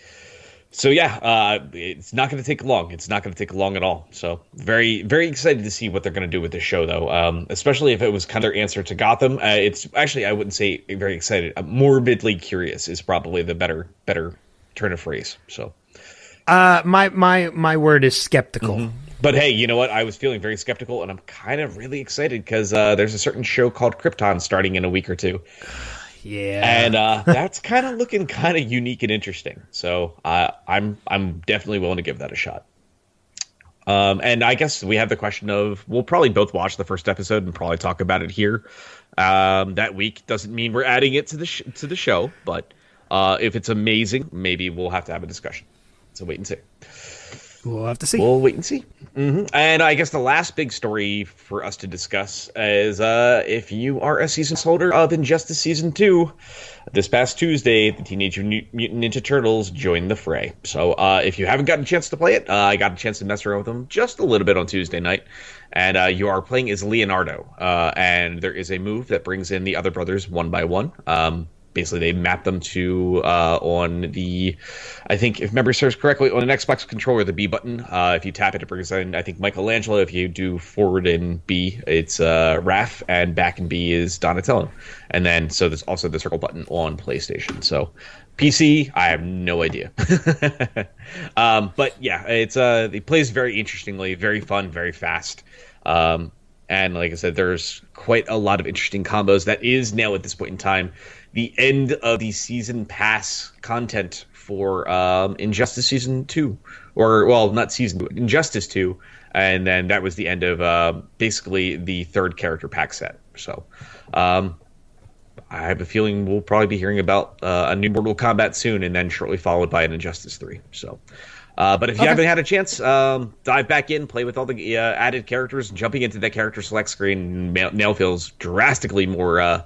So yeah, uh, it's not going to take long. It's not going to take long at all. So very, very excited to see what they're going to do with this show, though. Um, especially if it was kind of their answer to Gotham. Uh, it's actually I wouldn't say very excited. Uh, morbidly curious is probably the better, better turn of phrase. So. Uh, my my my word is skeptical. Mm-hmm. But hey, you know what? I was feeling very skeptical, and I'm kind of really excited because uh, there's a certain show called Krypton starting in a week or two. [SIGHS] Yeah, and uh, that's kind of looking kind of unique and interesting. So uh, I'm I'm definitely willing to give that a shot. Um, and I guess we have the question of we'll probably both watch the first episode and probably talk about it here um, that week. Doesn't mean we're adding it to the sh- to the show, but uh, if it's amazing, maybe we'll have to have a discussion. So wait and see. We'll have to see. We'll wait and see. Mm-hmm. And I guess the last big story for us to discuss is uh, if you are a season holder of Injustice Season 2, this past Tuesday, the Teenage Mutant Ninja Turtles joined the fray. So uh, if you haven't gotten a chance to play it, uh, I got a chance to mess around with them just a little bit on Tuesday night. And uh, you are playing as Leonardo. Uh, and there is a move that brings in the other brothers one by one. Um, basically they map them to uh, on the i think if memory serves correctly on an xbox controller the b button. Uh, if you tap it it brings in i think michelangelo. If you do forward in b it's uh, raph and back in b is donatello. And then so there's also the circle button on playstation. So pc i have no idea. [LAUGHS] Um, but yeah it's uh it plays very interestingly very fun very fast. Um, and like I said, there's quite a lot of interesting combos. That is now at this point in time the end of the season pass content for um, Injustice season two, or well, not season two, Injustice two, and then that was the end of uh, basically the third character pack set. So. Um, I have a feeling we'll probably be hearing about uh, a new Mortal Kombat soon, and then shortly followed by an Injustice Three. So, uh, but if you okay. haven't had a chance, um, dive back in, play with all the uh, added characters. Jumping into that character select screen now feels drastically more uh,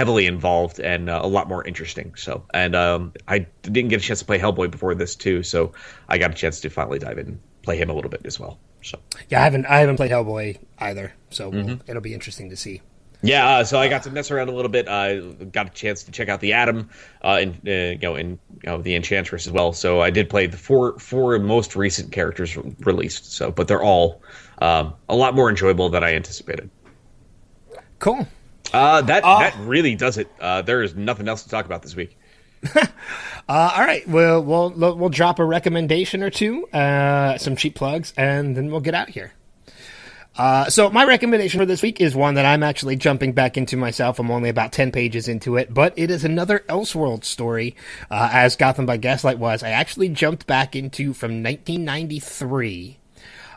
heavily involved and uh, a lot more interesting. So, and um, I didn't get a chance to play Hellboy before this too, so I got a chance to finally dive in and play him a little bit as well. So, yeah, I haven't I haven't played Hellboy either, so mm-hmm. we'll, it'll be interesting to see. Yeah, uh, so I got to mess around a little bit. I uh, got a chance to check out the Atom, uh, and uh, you know, and you know, the Enchantress as well. So I did play the four four most recent characters released. So, but they're all um, a lot more enjoyable than I anticipated. Cool. Uh, that uh, that really does it. Uh, there is nothing else to talk about this week. [LAUGHS] uh, all right, well, we'll we'll drop a recommendation or two, uh, some cheap plugs, and then we'll get out here. Uh, so my recommendation for this week is one that I'm actually jumping back into myself. I'm only about 10 pages into it, but it is another Elseworld story, uh, as Gotham by Gaslight was. I actually jumped back into from 1993.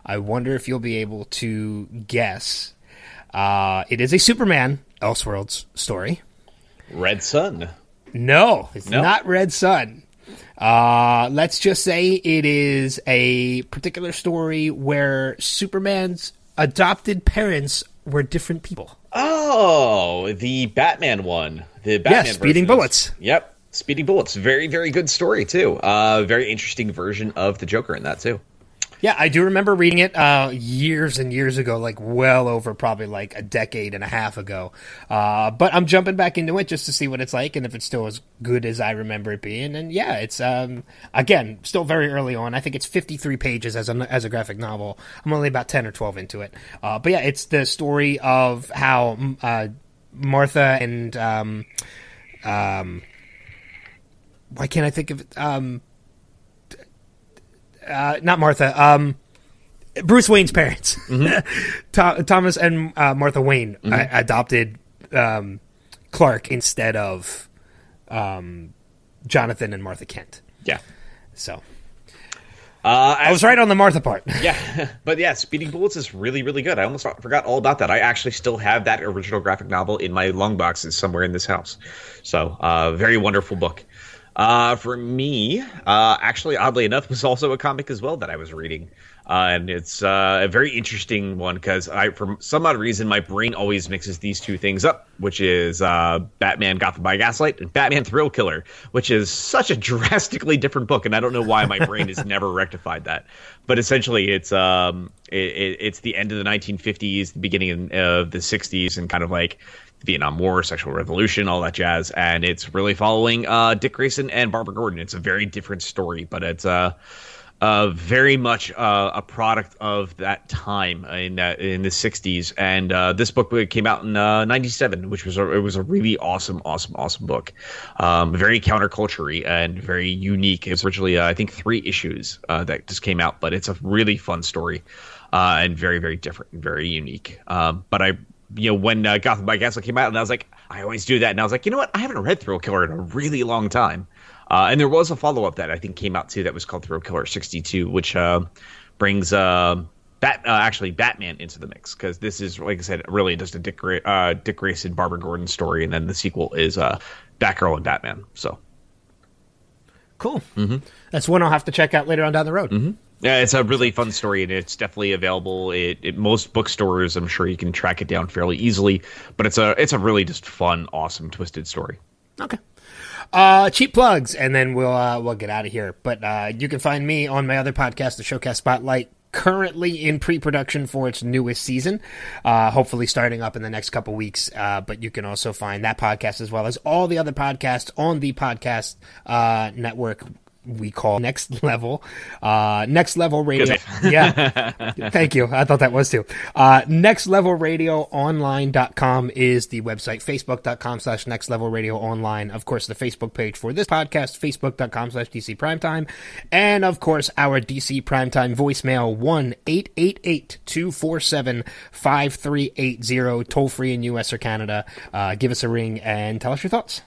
I wonder if you'll be able to guess. Uh, it is a Superman Elseworlds story. Red Sun. No, it's no. not Red Sun. Uh, let's just say it is a particular story where Superman's adopted parents were different people. Oh, the Batman one. The Batman yes, Speeding Bullets. Yep, Speeding Bullets. Very, very good story too. Uh, very interesting version of the Joker in that too. Yeah, I do remember reading it uh, years and years ago, like well over probably like a decade and a half ago. Uh, but I'm jumping back into it just to see what it's like and if it's still as good as I remember it being. And yeah, it's um, again still very early on. I think it's 53 pages as a as a graphic novel. I'm only about 10 or 12 into it. Uh, but yeah, it's the story of how uh, Martha and um, um, why can't I think of it? Um, uh, not Martha, um, Bruce Wayne's parents, mm-hmm. [LAUGHS] Thomas and uh, Martha Wayne, mm-hmm. uh, adopted um, Clark instead of um, Jonathan and Martha Kent. Yeah. So. Uh, I was right on the Martha part. [LAUGHS] yeah, but yeah, Speeding Bullets is really, really good. I almost forgot all about that. I actually still have that original graphic novel in my long boxes somewhere in this house. So, uh, very wonderful book. Uh, for me, uh, actually, oddly enough, [LAUGHS] was also a comic as well that I was reading. Uh, and it's uh, a very interesting one because I, for some odd reason, my brain always mixes these two things up, which is uh, Batman Gotham by Gaslight and Batman Thrill Killer, which is such a [LAUGHS] drastically different book, and I don't know why my brain has never rectified that. But essentially, it's um, it, it's the end of the 1950s, the beginning of the 60s, and kind of like the Vietnam War, sexual revolution, all that jazz, and it's really following uh, Dick Grayson and Barbara Gordon. It's a very different story, but it's uh, very much uh, a product of that time in uh, in the '60s. And uh, this book came out in '97, uh, which was a, it was a really awesome, awesome, awesome book. Um, very counterculture and very unique. It's originally I think three issues that just came out, but it's a really fun story. and very, very different and very unique. Um, but I you know, when uh, Gotham by Gaslight came out, and I was like, I always do that, and I was like, you know what, I haven't read Thrill Killer in a really long time, uh, and there was a follow up that I think came out too that was called Thrill Killer sixty two, which uh, brings uh, Bat uh, actually Batman into the mix because this is like I said, really just a Dick Gra- uh, Dick Grayson Barbara Gordon story, and then the sequel is Batgirl and Batman. So cool. Mm-hmm. That's one I'll have to check out later on down the road. Mm-hmm. Yeah, it's a really fun story, and it's definitely available at, most bookstores. I'm sure you can track it down fairly easily. But it's a it's a really just fun, awesome, twisted story. Okay. Uh, cheap plugs, and then we'll uh, we'll get out of here. But uh, you can find me on my other podcast, the Showcast Spotlight, currently in pre-production for its newest season uh, hopefully starting up in the next couple weeks uh, but you can also find that podcast as well as all the other podcasts on the podcast uh, network we call next [LAUGHS] level uh next level radio. Yeah. [LAUGHS] Thank you. I thought that was too. Uh next level radio online.com is the website facebook.com slash next level radio online. Of course the facebook page for this podcast facebook.com slash dc primetime. And of course our dc primetime voicemail 1-888-247-5380 toll free in us or canada. Uh give us a ring and tell us your thoughts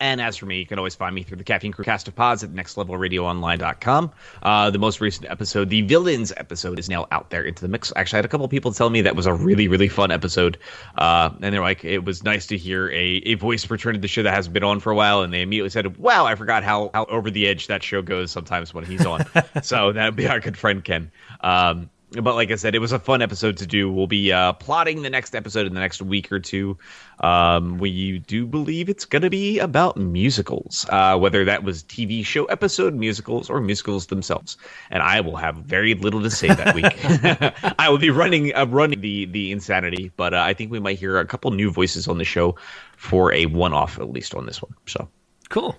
and as for me, you can always find me through the Caffeine Crew cast of pods at nextlevelradioonline.com. Uh, the most recent episode, the villains episode, is now out there into the mix. Actually, I had a couple people tell me that was a really, really fun episode. Uh, and they're like, it was nice to hear a, a voice return to the show that hasn't been on for a while. And they immediately said, wow, I forgot how, how over the edge that show goes sometimes when he's on. [LAUGHS] so that'd be our good friend Ken. Um, but like I said, it was a fun episode to do. We'll be uh, plotting the next episode in the next week or two. Um, we do believe it's going to be about musicals, uh, whether that was TV show episode musicals or musicals themselves. And I will have very little to say that week. [LAUGHS] I will be running uh, running the the insanity, but uh, I think we might hear a couple new voices on the show for a one off at least on this one. So cool.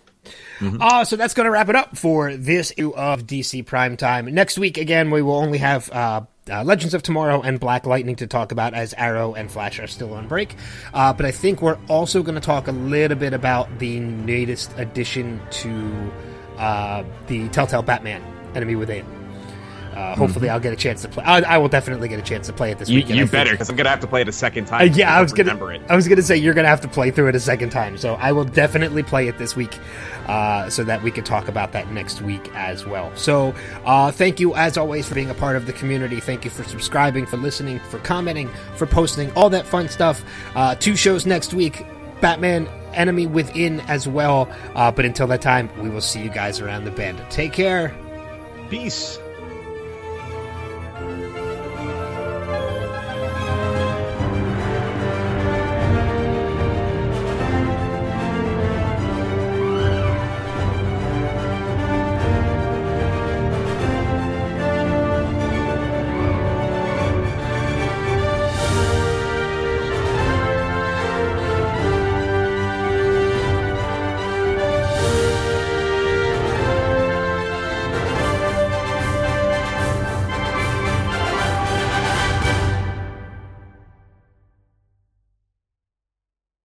Mm-hmm. Uh, so that's going to wrap it up for this issue of DC Primetime. Next week, again, we will only have uh, uh, Legends of Tomorrow and Black Lightning to talk about as Arrow and Flash are still on break. Uh, but I think we're also going to talk a little bit about the latest addition to uh, the Telltale Batman Enemy Within. Uh, hopefully, mm-hmm. I'll get a chance to play. I, I, will definitely get a chance to play it this you, weekend. You better, because I'm gonna have to play it a second time. Uh, yeah, I was gonna. remember It. I was gonna say you're gonna have to play through it a second time, so I will definitely play it this week, uh, so that we can talk about that next week as well. So, uh, thank you as always for being a part of the community. Thank you for subscribing, for listening, for commenting, for posting, all that fun stuff. Uh, two shows next week. Batman Enemy Within as well. Uh, but until that time, we will see you guys around the bend. Take care. Peace.